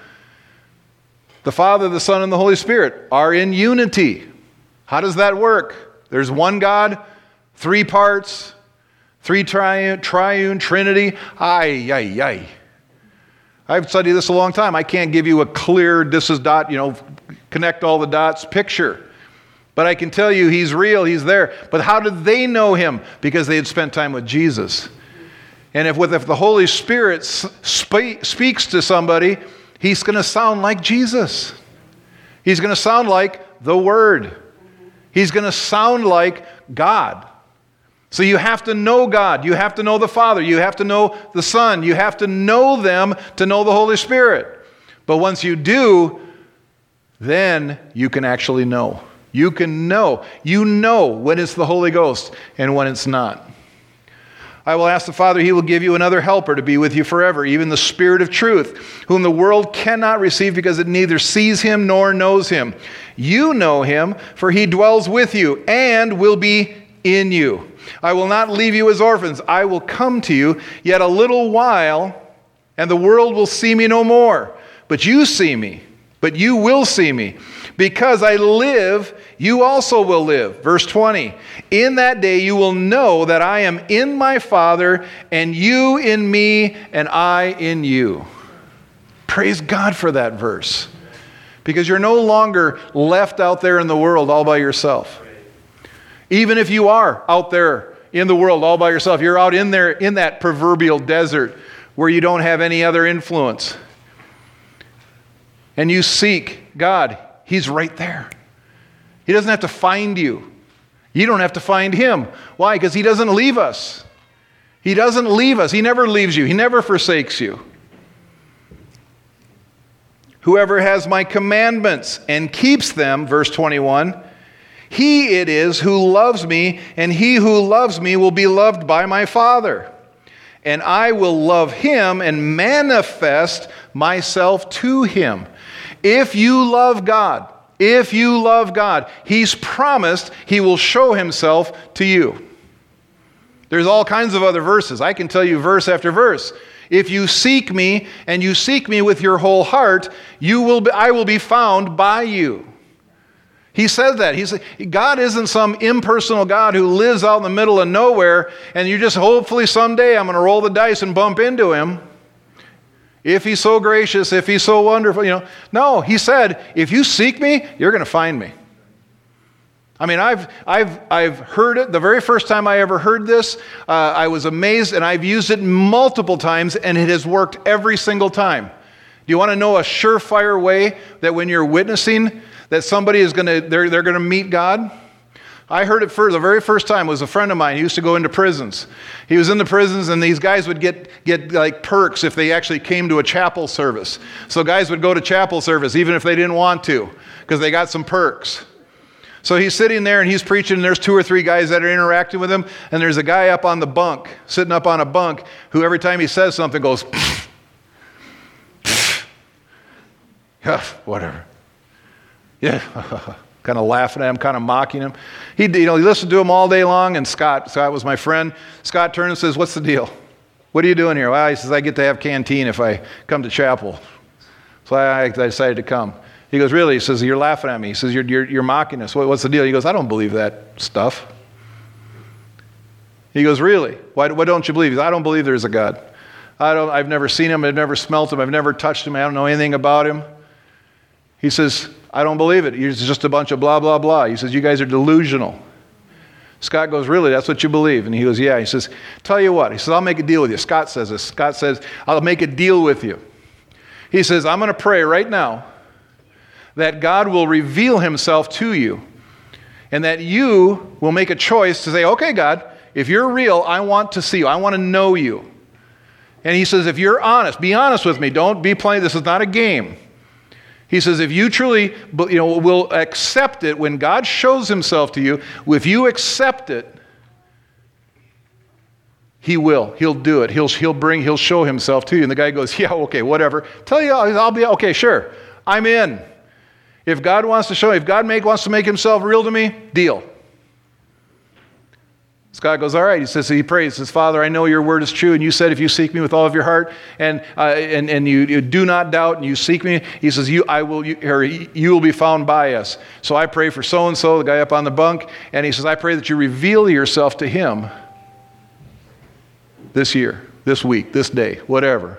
The Father, the Son, and the Holy Spirit are in unity. How does that work? There's one God, three parts, three triune, triune Trinity. Ay, ay, ay. I've studied this a long time. I can't give you a clear, this is dot, you know, connect all the dots picture. But I can tell you he's real, he's there. But how did they know him? Because they had spent time with Jesus. And if, with, if the Holy Spirit spe- speaks to somebody, he's going to sound like Jesus. He's going to sound like the Word. He's going to sound like God. So you have to know God. You have to know the Father. You have to know the Son. You have to know them to know the Holy Spirit. But once you do, then you can actually know. You can know. You know when it's the Holy Ghost and when it's not. I will ask the Father, He will give you another helper to be with you forever, even the Spirit of truth, whom the world cannot receive because it neither sees Him nor knows Him. You know Him, for He dwells with you and will be in you. I will not leave you as orphans. I will come to you yet a little while, and the world will see me no more. But you see me but you will see me. Because I live, you also will live. Verse 20 In that day you will know that I am in my Father, and you in me, and I in you. Praise God for that verse. Because you're no longer left out there in the world all by yourself. Even if you are out there in the world all by yourself, you're out in there in that proverbial desert where you don't have any other influence and you seek God, He's right there. He doesn't have to find you. You don't have to find Him. Why? Because He doesn't leave us. He doesn't leave us. He never leaves you, He never forsakes you. Whoever has my commandments and keeps them, verse 21, he it is who loves me, and he who loves me will be loved by my Father. And I will love him and manifest myself to him. If you love God, if you love God, He's promised He will show Himself to you. There's all kinds of other verses. I can tell you verse after verse. If you seek me and you seek me with your whole heart, you will be, I will be found by you. He says that. He He's, God isn't some impersonal God who lives out in the middle of nowhere and you just hopefully someday I'm going to roll the dice and bump into him. If he's so gracious, if he's so wonderful, you know. No, he said, if you seek me, you're going to find me. I mean, I've, I've, I've heard it. The very first time I ever heard this, uh, I was amazed, and I've used it multiple times, and it has worked every single time. Do you want to know a surefire way that when you're witnessing, that somebody is going to, they're, they're going to meet God? I heard it for the very first time was a friend of mine. He used to go into prisons. He was in the prisons, and these guys would get, get like perks if they actually came to a chapel service. So guys would go to chapel service even if they didn't want to, because they got some perks. So he's sitting there and he's preaching, and there's two or three guys that are interacting with him, and there's a guy up on the bunk, sitting up on a bunk, who every time he says something goes, whatever. Yeah, kind of laughing at him, kind of mocking him. He, you know, he listened to him all day long, and Scott, Scott was my friend. Scott turned and says, What's the deal? What are you doing here? Well, he says, I get to have canteen if I come to chapel. So I, I decided to come. He goes, Really? He says, You're laughing at me. He says, You're, you're, you're mocking us. What, what's the deal? He goes, I don't believe that stuff. He goes, Really? Why, why don't you believe? He I don't believe there's a God. I don't, I've never seen him. I've never smelt him. I've never touched him. I don't know anything about him. He says, I don't believe it. It's just a bunch of blah, blah, blah. He says, You guys are delusional. Scott goes, Really? That's what you believe? And he goes, Yeah. He says, Tell you what. He says, I'll make a deal with you. Scott says this. Scott says, I'll make a deal with you. He says, I'm going to pray right now that God will reveal himself to you and that you will make a choice to say, Okay, God, if you're real, I want to see you. I want to know you. And he says, If you're honest, be honest with me. Don't be playing. This is not a game. He says, if you truly you know, will accept it when God shows himself to you, if you accept it, he will. He'll do it. He'll, he'll bring, he'll show himself to you. And the guy goes, yeah, okay, whatever. Tell you, I'll be, okay, sure. I'm in. If God wants to show, if God make, wants to make himself real to me, deal. Scott goes, All right. He says, He prays, says, Father, I know your word is true. And you said, if you seek me with all of your heart and, uh, and, and you, you, do not doubt and you seek me, he says, You, I will, you, or you will be found by us. So I pray for so and so, the guy up on the bunk. And he says, I pray that you reveal yourself to him this year, this week, this day, whatever.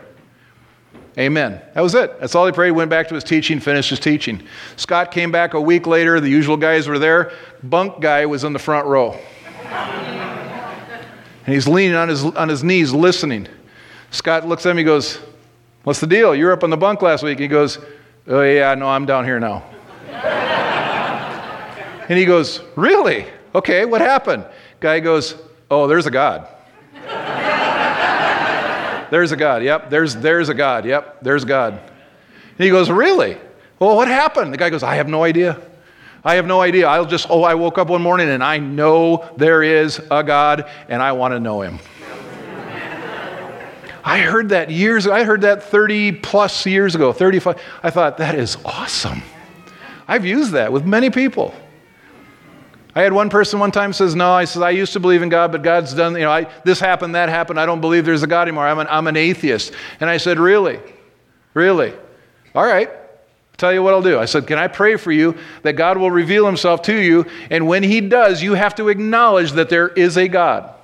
Amen. That was it. That's all he prayed. Went back to his teaching, finished his teaching. Scott came back a week later. The usual guys were there. Bunk guy was in the front row. And he's leaning on his, on his knees listening. Scott looks at him, he goes, What's the deal? You were up on the bunk last week. He goes, Oh, yeah, no, I'm down here now. and he goes, Really? Okay, what happened? Guy goes, Oh, there's a God. there's a God. Yep, there's, there's a God. Yep, there's God. And he goes, Really? Well, what happened? The guy goes, I have no idea. I have no idea. I'll just, oh, I woke up one morning and I know there is a God and I want to know him. I heard that years I heard that 30 plus years ago, 35. I thought, that is awesome. I've used that with many people. I had one person one time says, No, I says, I used to believe in God, but God's done, you know, I, this happened, that happened. I don't believe there's a God anymore. I'm an, I'm an atheist. And I said, Really? Really? All right. Tell you what I'll do. I said, Can I pray for you that God will reveal himself to you? And when he does, you have to acknowledge that there is a God.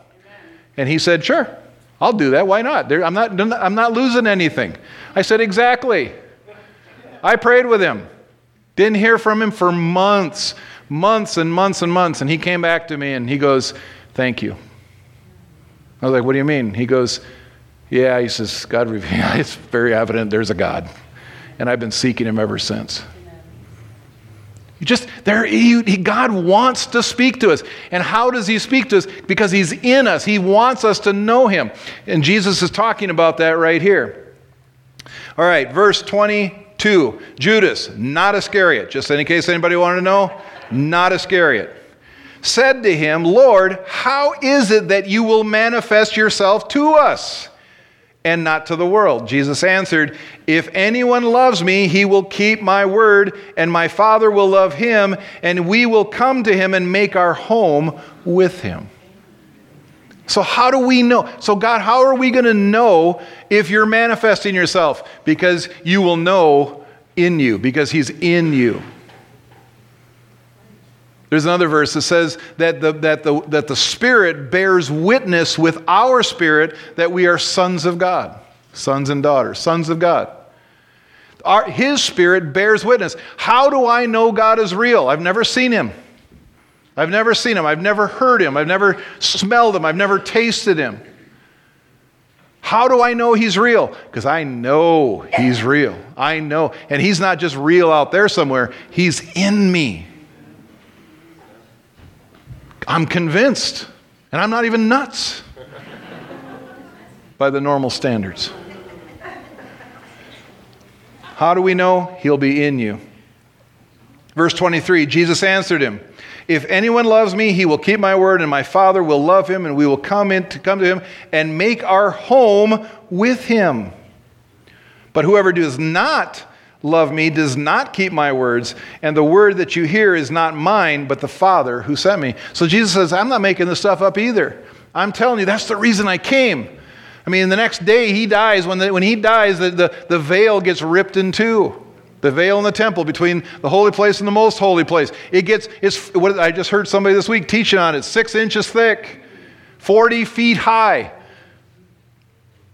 And he said, Sure, I'll do that. Why not? There, I'm, not I'm not losing anything. I said, Exactly. I prayed with him. Didn't hear from him for months, months and months and months. And he came back to me and he goes, Thank you. I was like, What do you mean? He goes, Yeah, he says, God revealed. It's very evident there's a God and I've been seeking him ever since. You just there he, God wants to speak to us. And how does he speak to us? Because he's in us. He wants us to know him. And Jesus is talking about that right here. All right, verse 22. Judas, not Iscariot. Just in case anybody wanted to know, not Iscariot. Said to him, Lord, how is it that you will manifest yourself to us? And not to the world. Jesus answered, If anyone loves me, he will keep my word, and my Father will love him, and we will come to him and make our home with him. So, how do we know? So, God, how are we going to know if you're manifesting yourself? Because you will know in you, because he's in you. There's another verse that says that the, that, the, that the Spirit bears witness with our spirit that we are sons of God, sons and daughters, sons of God. Our, his Spirit bears witness. How do I know God is real? I've never seen Him. I've never seen Him. I've never heard Him. I've never smelled Him. I've never tasted Him. How do I know He's real? Because I know He's real. I know. And He's not just real out there somewhere, He's in me. I'm convinced, and I'm not even nuts by the normal standards. How do we know? He'll be in you. Verse 23 Jesus answered him, If anyone loves me, he will keep my word, and my Father will love him, and we will come in to come to him and make our home with him. But whoever does not love me does not keep my words, and the word that you hear is not mine, but the Father who sent me. So Jesus says, I'm not making this stuff up either. I'm telling you, that's the reason I came. I mean, the next day he dies. When, the, when he dies, the, the, the veil gets ripped in two. The veil in the temple between the holy place and the most holy place. It gets, it's, what, I just heard somebody this week teaching on it, six inches thick, 40 feet high.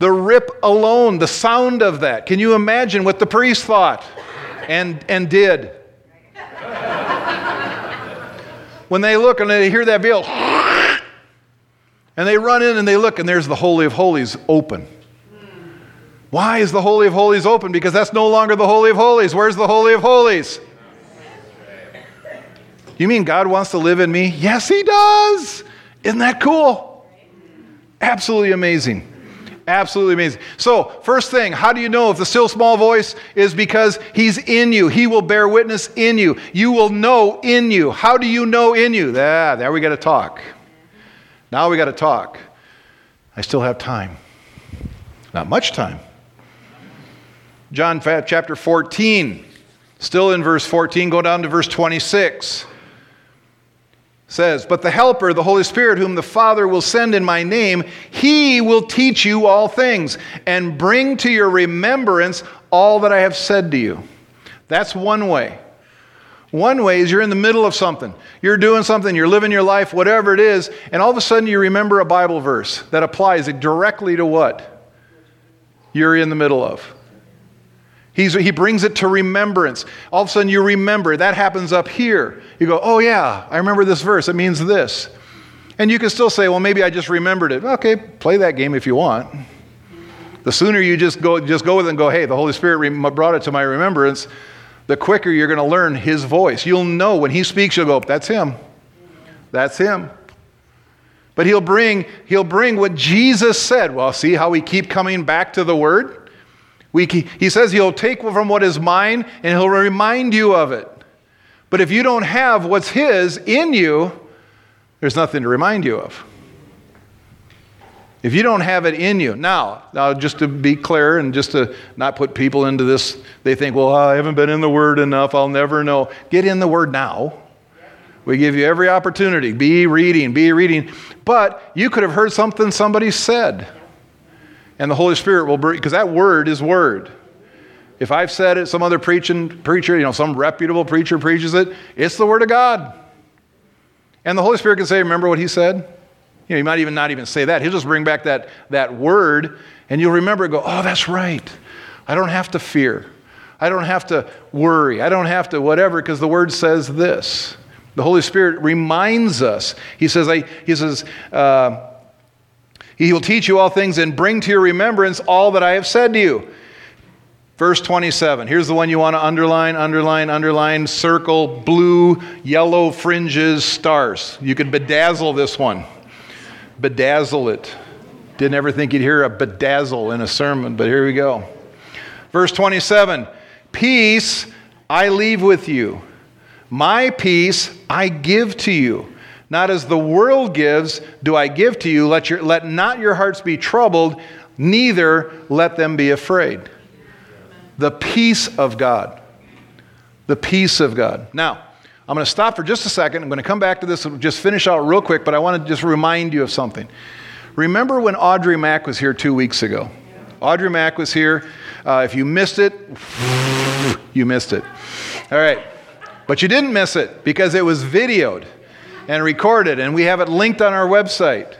The rip alone, the sound of that. Can you imagine what the priest thought and, and did? when they look and they hear that veil, and they run in and they look, and there's the Holy of Holies open. Why is the Holy of Holies open? Because that's no longer the Holy of Holies. Where's the Holy of Holies? You mean God wants to live in me? Yes, He does. Isn't that cool? Absolutely amazing. Absolutely amazing. So, first thing, how do you know if the still small voice is because he's in you? He will bear witness in you. You will know in you. How do you know in you? Ah, there we got to talk. Now we got to talk. I still have time. Not much time. John chapter 14, still in verse 14, go down to verse 26 says, But the Helper, the Holy Spirit, whom the Father will send in my name, he will teach you all things and bring to your remembrance all that I have said to you. That's one way. One way is you're in the middle of something. You're doing something, you're living your life, whatever it is, and all of a sudden you remember a Bible verse that applies directly to what you're in the middle of. He's, he brings it to remembrance. All of a sudden, you remember. That happens up here. You go, oh, yeah, I remember this verse. It means this. And you can still say, well, maybe I just remembered it. Okay, play that game if you want. The sooner you just go, just go with it and go, hey, the Holy Spirit brought it to my remembrance, the quicker you're going to learn His voice. You'll know when He speaks, you'll go, that's Him. That's Him. But He'll bring, he'll bring what Jesus said. Well, see how we keep coming back to the Word? We, he says he'll take from what is mine and he'll remind you of it. But if you don't have what's his in you, there's nothing to remind you of. If you don't have it in you, now, now just to be clear and just to not put people into this, they think, well, I haven't been in the Word enough, I'll never know. Get in the Word now. We give you every opportunity. Be reading, be reading. But you could have heard something somebody said. And the Holy Spirit will bring, because that word is word. If I've said it, some other preaching preacher, you know, some reputable preacher preaches it, it's the word of God. And the Holy Spirit can say, remember what he said? You know, he might even not even say that. He'll just bring back that, that word, and you'll remember and go, oh, that's right. I don't have to fear. I don't have to worry. I don't have to whatever, because the word says this. The Holy Spirit reminds us. He says, I, he says, uh, he will teach you all things and bring to your remembrance all that I have said to you. Verse 27. Here's the one you want to underline, underline, underline, circle, blue, yellow fringes, stars. You can bedazzle this one. Bedazzle it. Didn't ever think you'd hear a bedazzle in a sermon, but here we go. Verse 27 Peace I leave with you, my peace I give to you. Not as the world gives, do I give to you. Let, your, let not your hearts be troubled, neither let them be afraid. The peace of God. The peace of God. Now, I'm going to stop for just a second. I'm going to come back to this and just finish out real quick, but I want to just remind you of something. Remember when Audrey Mack was here two weeks ago? Audrey Mack was here. Uh, if you missed it, you missed it. All right. But you didn't miss it because it was videoed and recorded, and we have it linked on our website.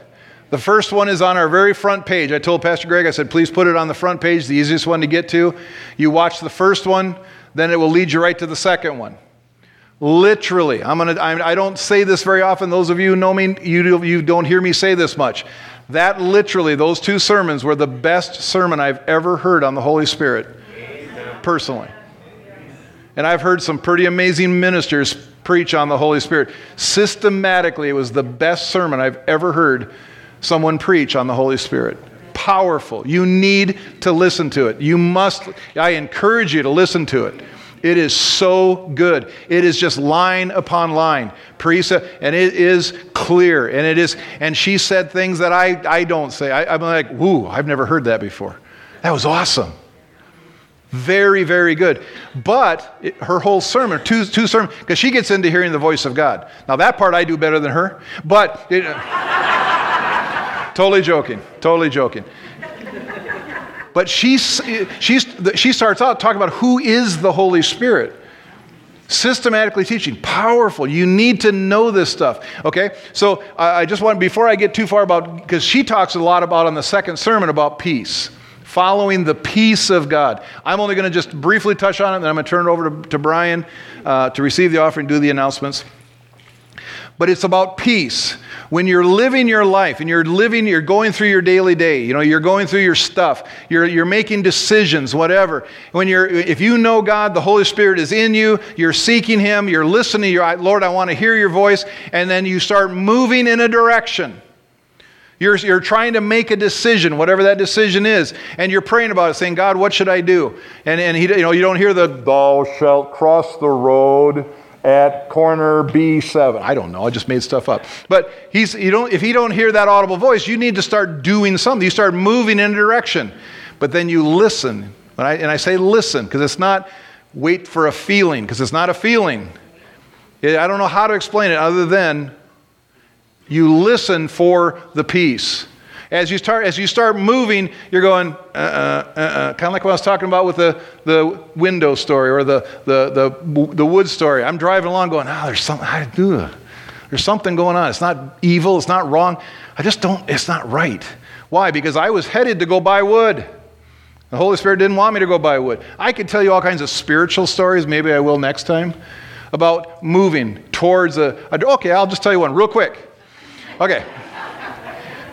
The first one is on our very front page. I told Pastor Greg, I said, please put it on the front page, the easiest one to get to. You watch the first one, then it will lead you right to the second one. Literally, I'm gonna, I, I don't say this very often. Those of you who know me, you, you don't hear me say this much. That literally, those two sermons were the best sermon I've ever heard on the Holy Spirit, personally. And I've heard some pretty amazing ministers preach on the Holy Spirit. Systematically, it was the best sermon I've ever heard someone preach on the Holy Spirit. Powerful. You need to listen to it. You must, I encourage you to listen to it. It is so good. It is just line upon line, precept, and it is clear. And it is, and she said things that I, I don't say. I, I'm like, whoo, I've never heard that before. That was awesome. Very, very good. But it, her whole sermon, two, two sermons, because she gets into hearing the voice of God. Now, that part I do better than her, but it, uh, totally joking, totally joking. But she's, she's, she starts out talking about who is the Holy Spirit. Systematically teaching, powerful. You need to know this stuff. Okay? So I just want, before I get too far about, because she talks a lot about on the second sermon about peace following the peace of God. I'm only going to just briefly touch on it, and then I'm going to turn it over to, to Brian uh, to receive the offering, and do the announcements. But it's about peace. When you're living your life and you're living, you're going through your daily day, you know, you're going through your stuff, you're, you're making decisions, whatever. When you're, if you know God, the Holy Spirit is in you, you're seeking Him, you're listening, you're, Lord, I want to hear your voice, and then you start moving in a direction. You're, you're trying to make a decision, whatever that decision is, and you're praying about it, saying, God, what should I do? And, and he, you, know, you don't hear the, thou shalt cross the road at corner B7. I don't know, I just made stuff up. But he's, you don't, if you don't hear that audible voice, you need to start doing something. You start moving in a direction. But then you listen. And I, and I say listen, because it's not wait for a feeling, because it's not a feeling. I don't know how to explain it other than you listen for the peace. As you start, as you start moving, you're going, uh, uh, uh, uh kind of like what I was talking about with the, the window story or the, the, the, the wood story. I'm driving along going, oh, there's something, I do. There's something going on. It's not evil, it's not wrong. I just don't, it's not right. Why? Because I was headed to go buy wood. The Holy Spirit didn't want me to go buy wood. I could tell you all kinds of spiritual stories, maybe I will next time, about moving towards a, a okay, I'll just tell you one real quick. Okay.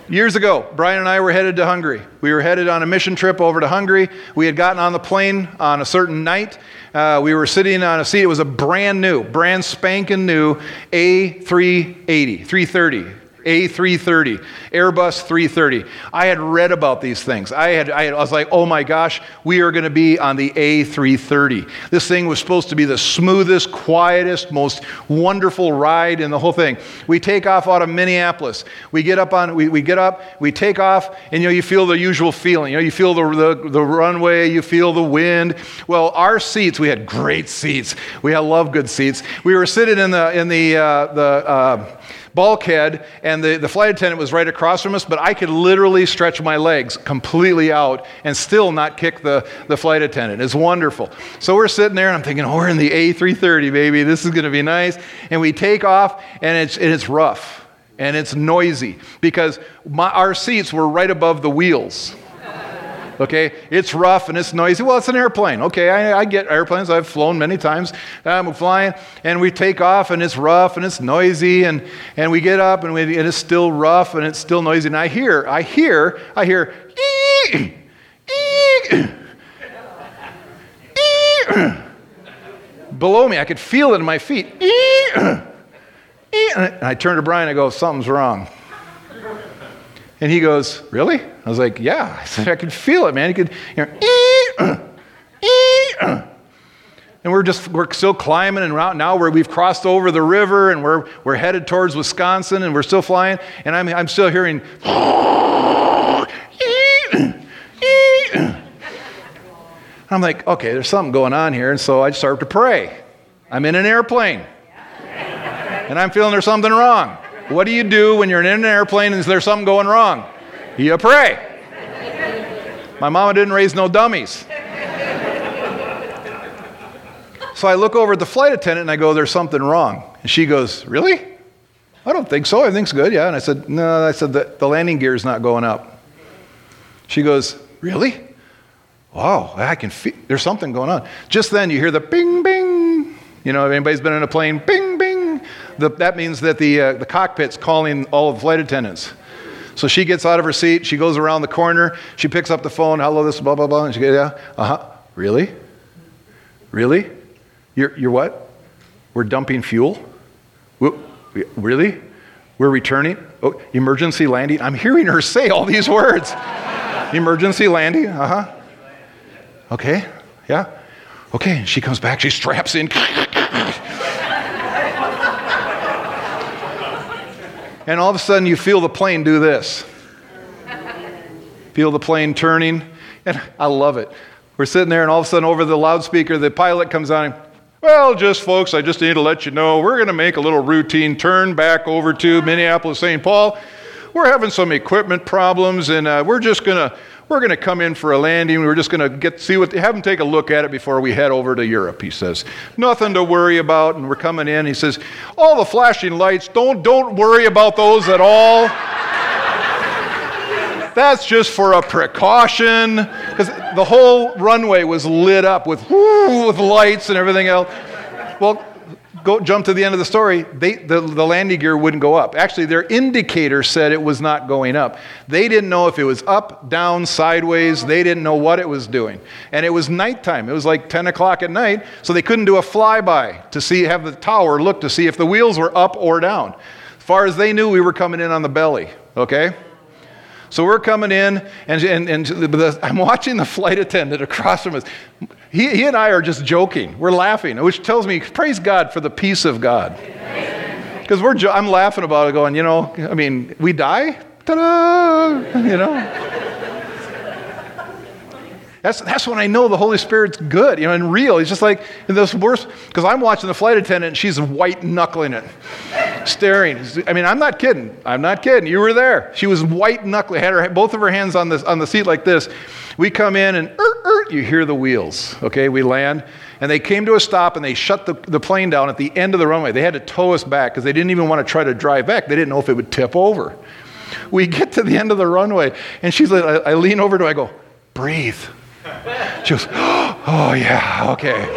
Years ago, Brian and I were headed to Hungary. We were headed on a mission trip over to Hungary. We had gotten on the plane on a certain night. Uh, we were sitting on a seat. It was a brand new, brand spanking new A380, 330 a330, Airbus 330. I had read about these things. I, had, I, had, I was like, oh my gosh, we are going to be on the A330. This thing was supposed to be the smoothest, quietest, most wonderful ride in the whole thing. We take off out of Minneapolis. We get up on, we, we get up, we take off, and you know, you feel the usual feeling. You know, you feel the, the, the runway, you feel the wind. Well, our seats, we had great seats. We had love good seats. We were sitting in the, in the, uh, the, uh, bulkhead, and the, the flight attendant was right across from us, but I could literally stretch my legs completely out and still not kick the, the flight attendant. It's wonderful. So we're sitting there, and I'm thinking, oh, we're in the A330, baby. This is going to be nice. And we take off, and it's, and it's rough, and it's noisy because my, our seats were right above the wheels. Okay, it's rough and it's noisy. Well, it's an airplane. Okay, I, I get airplanes. I've flown many times. I'm flying, and we take off, and it's rough and it's noisy, and, and we get up, and, we, and it's still rough and it's still noisy. And I hear, I hear, I hear, ee, ee, ee, below me. I could feel it in my feet. And I turn to Brian. I go, something's wrong. And he goes, Really? I was like, Yeah. I said, I could feel it, man. He could, you know, and we're just, we're still climbing and now where we've crossed over the river and we're, we're headed towards Wisconsin and we're still flying. And I'm, I'm still hearing, I'm like, okay, there's something going on here. And so I start to pray. I'm in an airplane. And I'm feeling there's something wrong. What do you do when you're in an airplane and there's something going wrong? You pray. My mama didn't raise no dummies. So I look over at the flight attendant and I go, There's something wrong. And she goes, Really? I don't think so. Everything's good. Yeah. And I said, No, I said, The, the landing gear is not going up. She goes, Really? Wow, I can feel there's something going on. Just then you hear the bing, bing. You know, if anybody's been in a plane, bing, bing. The, that means that the, uh, the cockpit's calling all of the flight attendants. So she gets out of her seat, she goes around the corner, she picks up the phone, hello, this, blah, blah, blah. And she goes, yeah, uh huh. Really? Really? You're, you're what? We're dumping fuel? Really? We're returning? Oh, emergency landing? I'm hearing her say all these words. emergency landing? Uh huh. Okay, yeah. Okay, she comes back, she straps in. and all of a sudden, you feel the plane do this. Feel the plane turning, and I love it. We're sitting there, and all of a sudden, over the loudspeaker, the pilot comes on. Well, just folks, I just need to let you know we're going to make a little routine turn back over to Minneapolis, St. Paul. We're having some equipment problems, and uh, we're just going to we're going to come in for a landing. We're just going to get see what have them take a look at it before we head over to Europe. He says, nothing to worry about. And we're coming in. He says, all the flashing lights, don't don't worry about those at all. That's just for a precaution because the whole runway was lit up with with lights and everything else. Well, go jump to the end of the story, they, the, the landing gear wouldn't go up. Actually, their indicator said it was not going up. They didn't know if it was up, down, sideways. They didn't know what it was doing. And it was nighttime. It was like 10 o'clock at night, so they couldn't do a flyby to see, have the tower look to see if the wheels were up or down. As far as they knew, we were coming in on the belly, okay? So we're coming in, and, and, and the, I'm watching the flight attendant across from us. He, he and I are just joking. We're laughing, which tells me, praise God for the peace of God. Because we're, I'm laughing about it, going, you know, I mean, we die? Ta-da! You know? That's, that's when I know the Holy Spirit's good, you know, and real. He's just like, in those worst, because I'm watching the flight attendant and she's white knuckling it, staring. I mean, I'm not kidding. I'm not kidding. You were there. She was white knuckling, had her, both of her hands on, this, on the seat like this. We come in and er, er, you hear the wheels, okay? We land. And they came to a stop and they shut the, the plane down at the end of the runway. They had to tow us back because they didn't even want to try to drive back. They didn't know if it would tip over. We get to the end of the runway and she's like, I, I lean over to her, I go, breathe. She goes, Oh, yeah, okay.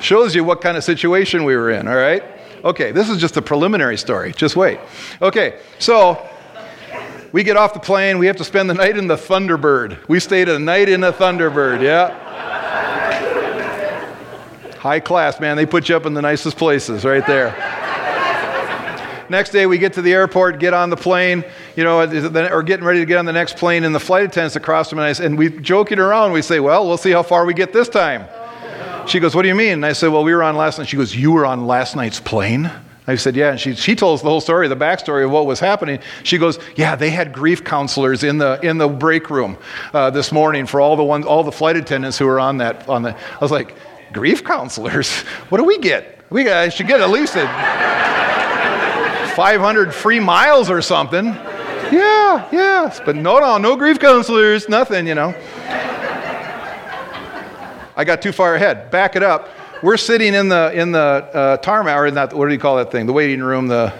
Shows you what kind of situation we were in, all right? Okay, this is just a preliminary story. Just wait. Okay, so we get off the plane. We have to spend the night in the Thunderbird. We stayed a night in a Thunderbird, yeah. High class, man. They put you up in the nicest places right there. Next day, we get to the airport, get on the plane, you know, or getting ready to get on the next plane, and the flight attendants across from us, and we joking around, we say, Well, we'll see how far we get this time. She goes, What do you mean? And I said, Well, we were on last night. She goes, You were on last night's plane? I said, Yeah. And she, she told us the whole story, the backstory of what was happening. She goes, Yeah, they had grief counselors in the, in the break room uh, this morning for all the, ones, all the flight attendants who were on that. On the, I was like, Grief counselors? What do we get? We I should get at least a. 500 free miles or something. Yeah, yes. But no, no, no grief counselors, nothing, you know. I got too far ahead. Back it up. We're sitting in the, in the uh, tarmac, or that, what do you call that thing? The waiting room, the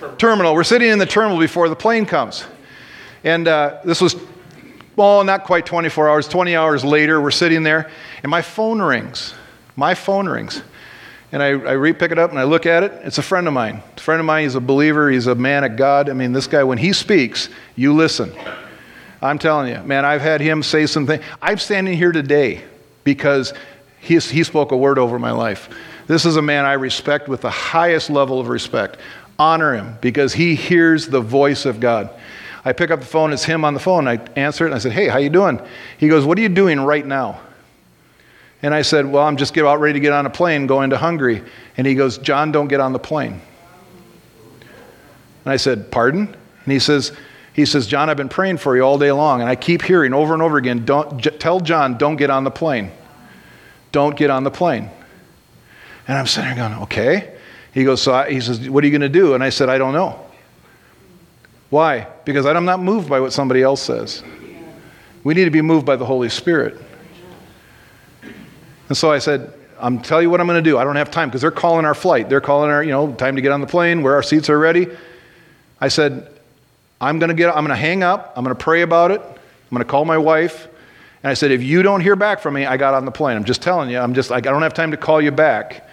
terminal. terminal. We're sitting in the terminal before the plane comes. And uh, this was, well, not quite 24 hours, 20 hours later, we're sitting there, and my phone rings. My phone rings. And I, I re pick it up and I look at it. It's a friend of mine. It's a friend of mine. He's a believer. He's a man of God. I mean, this guy, when he speaks, you listen. I'm telling you, man, I've had him say something. I'm standing here today because he, he spoke a word over my life. This is a man I respect with the highest level of respect. Honor him because he hears the voice of God. I pick up the phone, it's him on the phone. I answer it and I said, Hey, how you doing? He goes, What are you doing right now? And I said, Well, I'm just about ready to get on a plane going to Hungary. And he goes, John, don't get on the plane. And I said, Pardon? And he says, he says, John, I've been praying for you all day long, and I keep hearing over and over again, don't, j- tell John, don't get on the plane. Don't get on the plane. And I'm sitting there going, okay. He goes, so I, he says, what are you going to do? And I said, I don't know. Why? Because I'm not moved by what somebody else says. We need to be moved by the Holy Spirit. And so I said, I'm tell you what I'm going to do. I don't have time because they're calling our flight. They're calling our, you know, time to get on the plane, where our seats are ready. I said, I'm going to get I'm going to hang up. I'm going to pray about it. I'm going to call my wife. And I said, if you don't hear back from me, I got on the plane. I'm just telling you. I'm just I don't have time to call you back.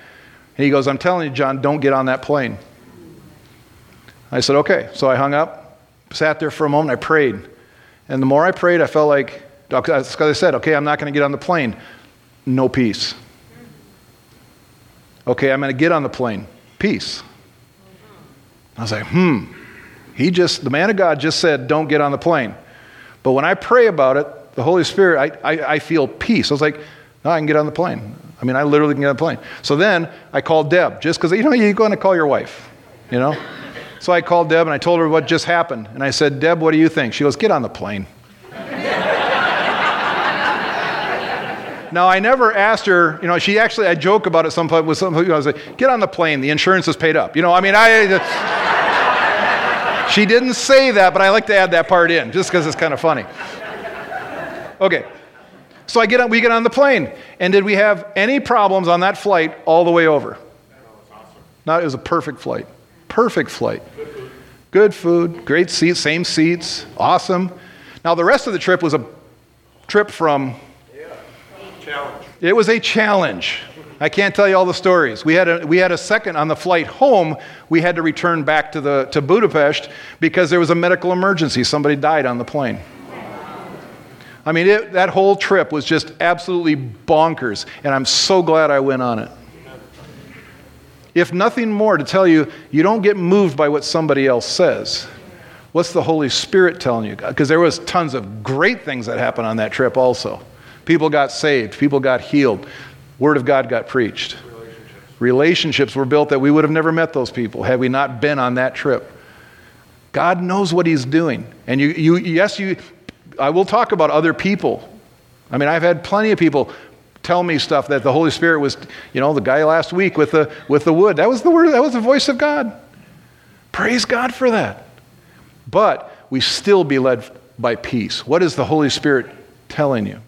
And he goes, I'm telling you, John, don't get on that plane. I said, okay. So I hung up, sat there for a moment, I prayed. And the more I prayed, I felt like, because I said, okay, I'm not going to get on the plane no peace. Okay, I'm going to get on the plane. Peace. I was like, hmm. He just, the man of God just said, don't get on the plane. But when I pray about it, The Holy Spirit, I, I, I feel peace. I was like, no, I can get on the plane. I mean, I literally can get on the plane. So then I called Deb, just because, you know, you're going to call your wife, you know? So I called Deb and I told her what just happened. And I said, Deb, what do you think? She goes, get on the plane. Now, I never asked her, you know, she actually, I joke about it some point with some, I was like, get on the plane, the insurance is paid up. You know, I mean, I, she didn't say that, but I like to add that part in just because it's kind of funny. Okay. So I get on, we get on the plane. And did we have any problems on that flight all the way over? Not, it was a perfect flight. Perfect flight. Good food, great seats, same seats, awesome. Now, the rest of the trip was a trip from. Challenge. It was a challenge. I can't tell you all the stories. We had a, we had a second on the flight home. We had to return back to, the, to Budapest because there was a medical emergency. Somebody died on the plane. I mean, it, that whole trip was just absolutely bonkers, and I'm so glad I went on it. If nothing more, to tell you, you don't get moved by what somebody else says. What's the Holy Spirit telling you? Because there was tons of great things that happened on that trip also. People got saved, people got healed, Word of God got preached. Relationships. Relationships were built that we would have never met those people had we not been on that trip. God knows what He's doing. And you, you, yes, you, I will talk about other people. I mean, I've had plenty of people tell me stuff that the Holy Spirit was, you know, the guy last week with the, with the wood. That was the word, that was the voice of God. Praise God for that. But we still be led by peace. What is the Holy Spirit telling you?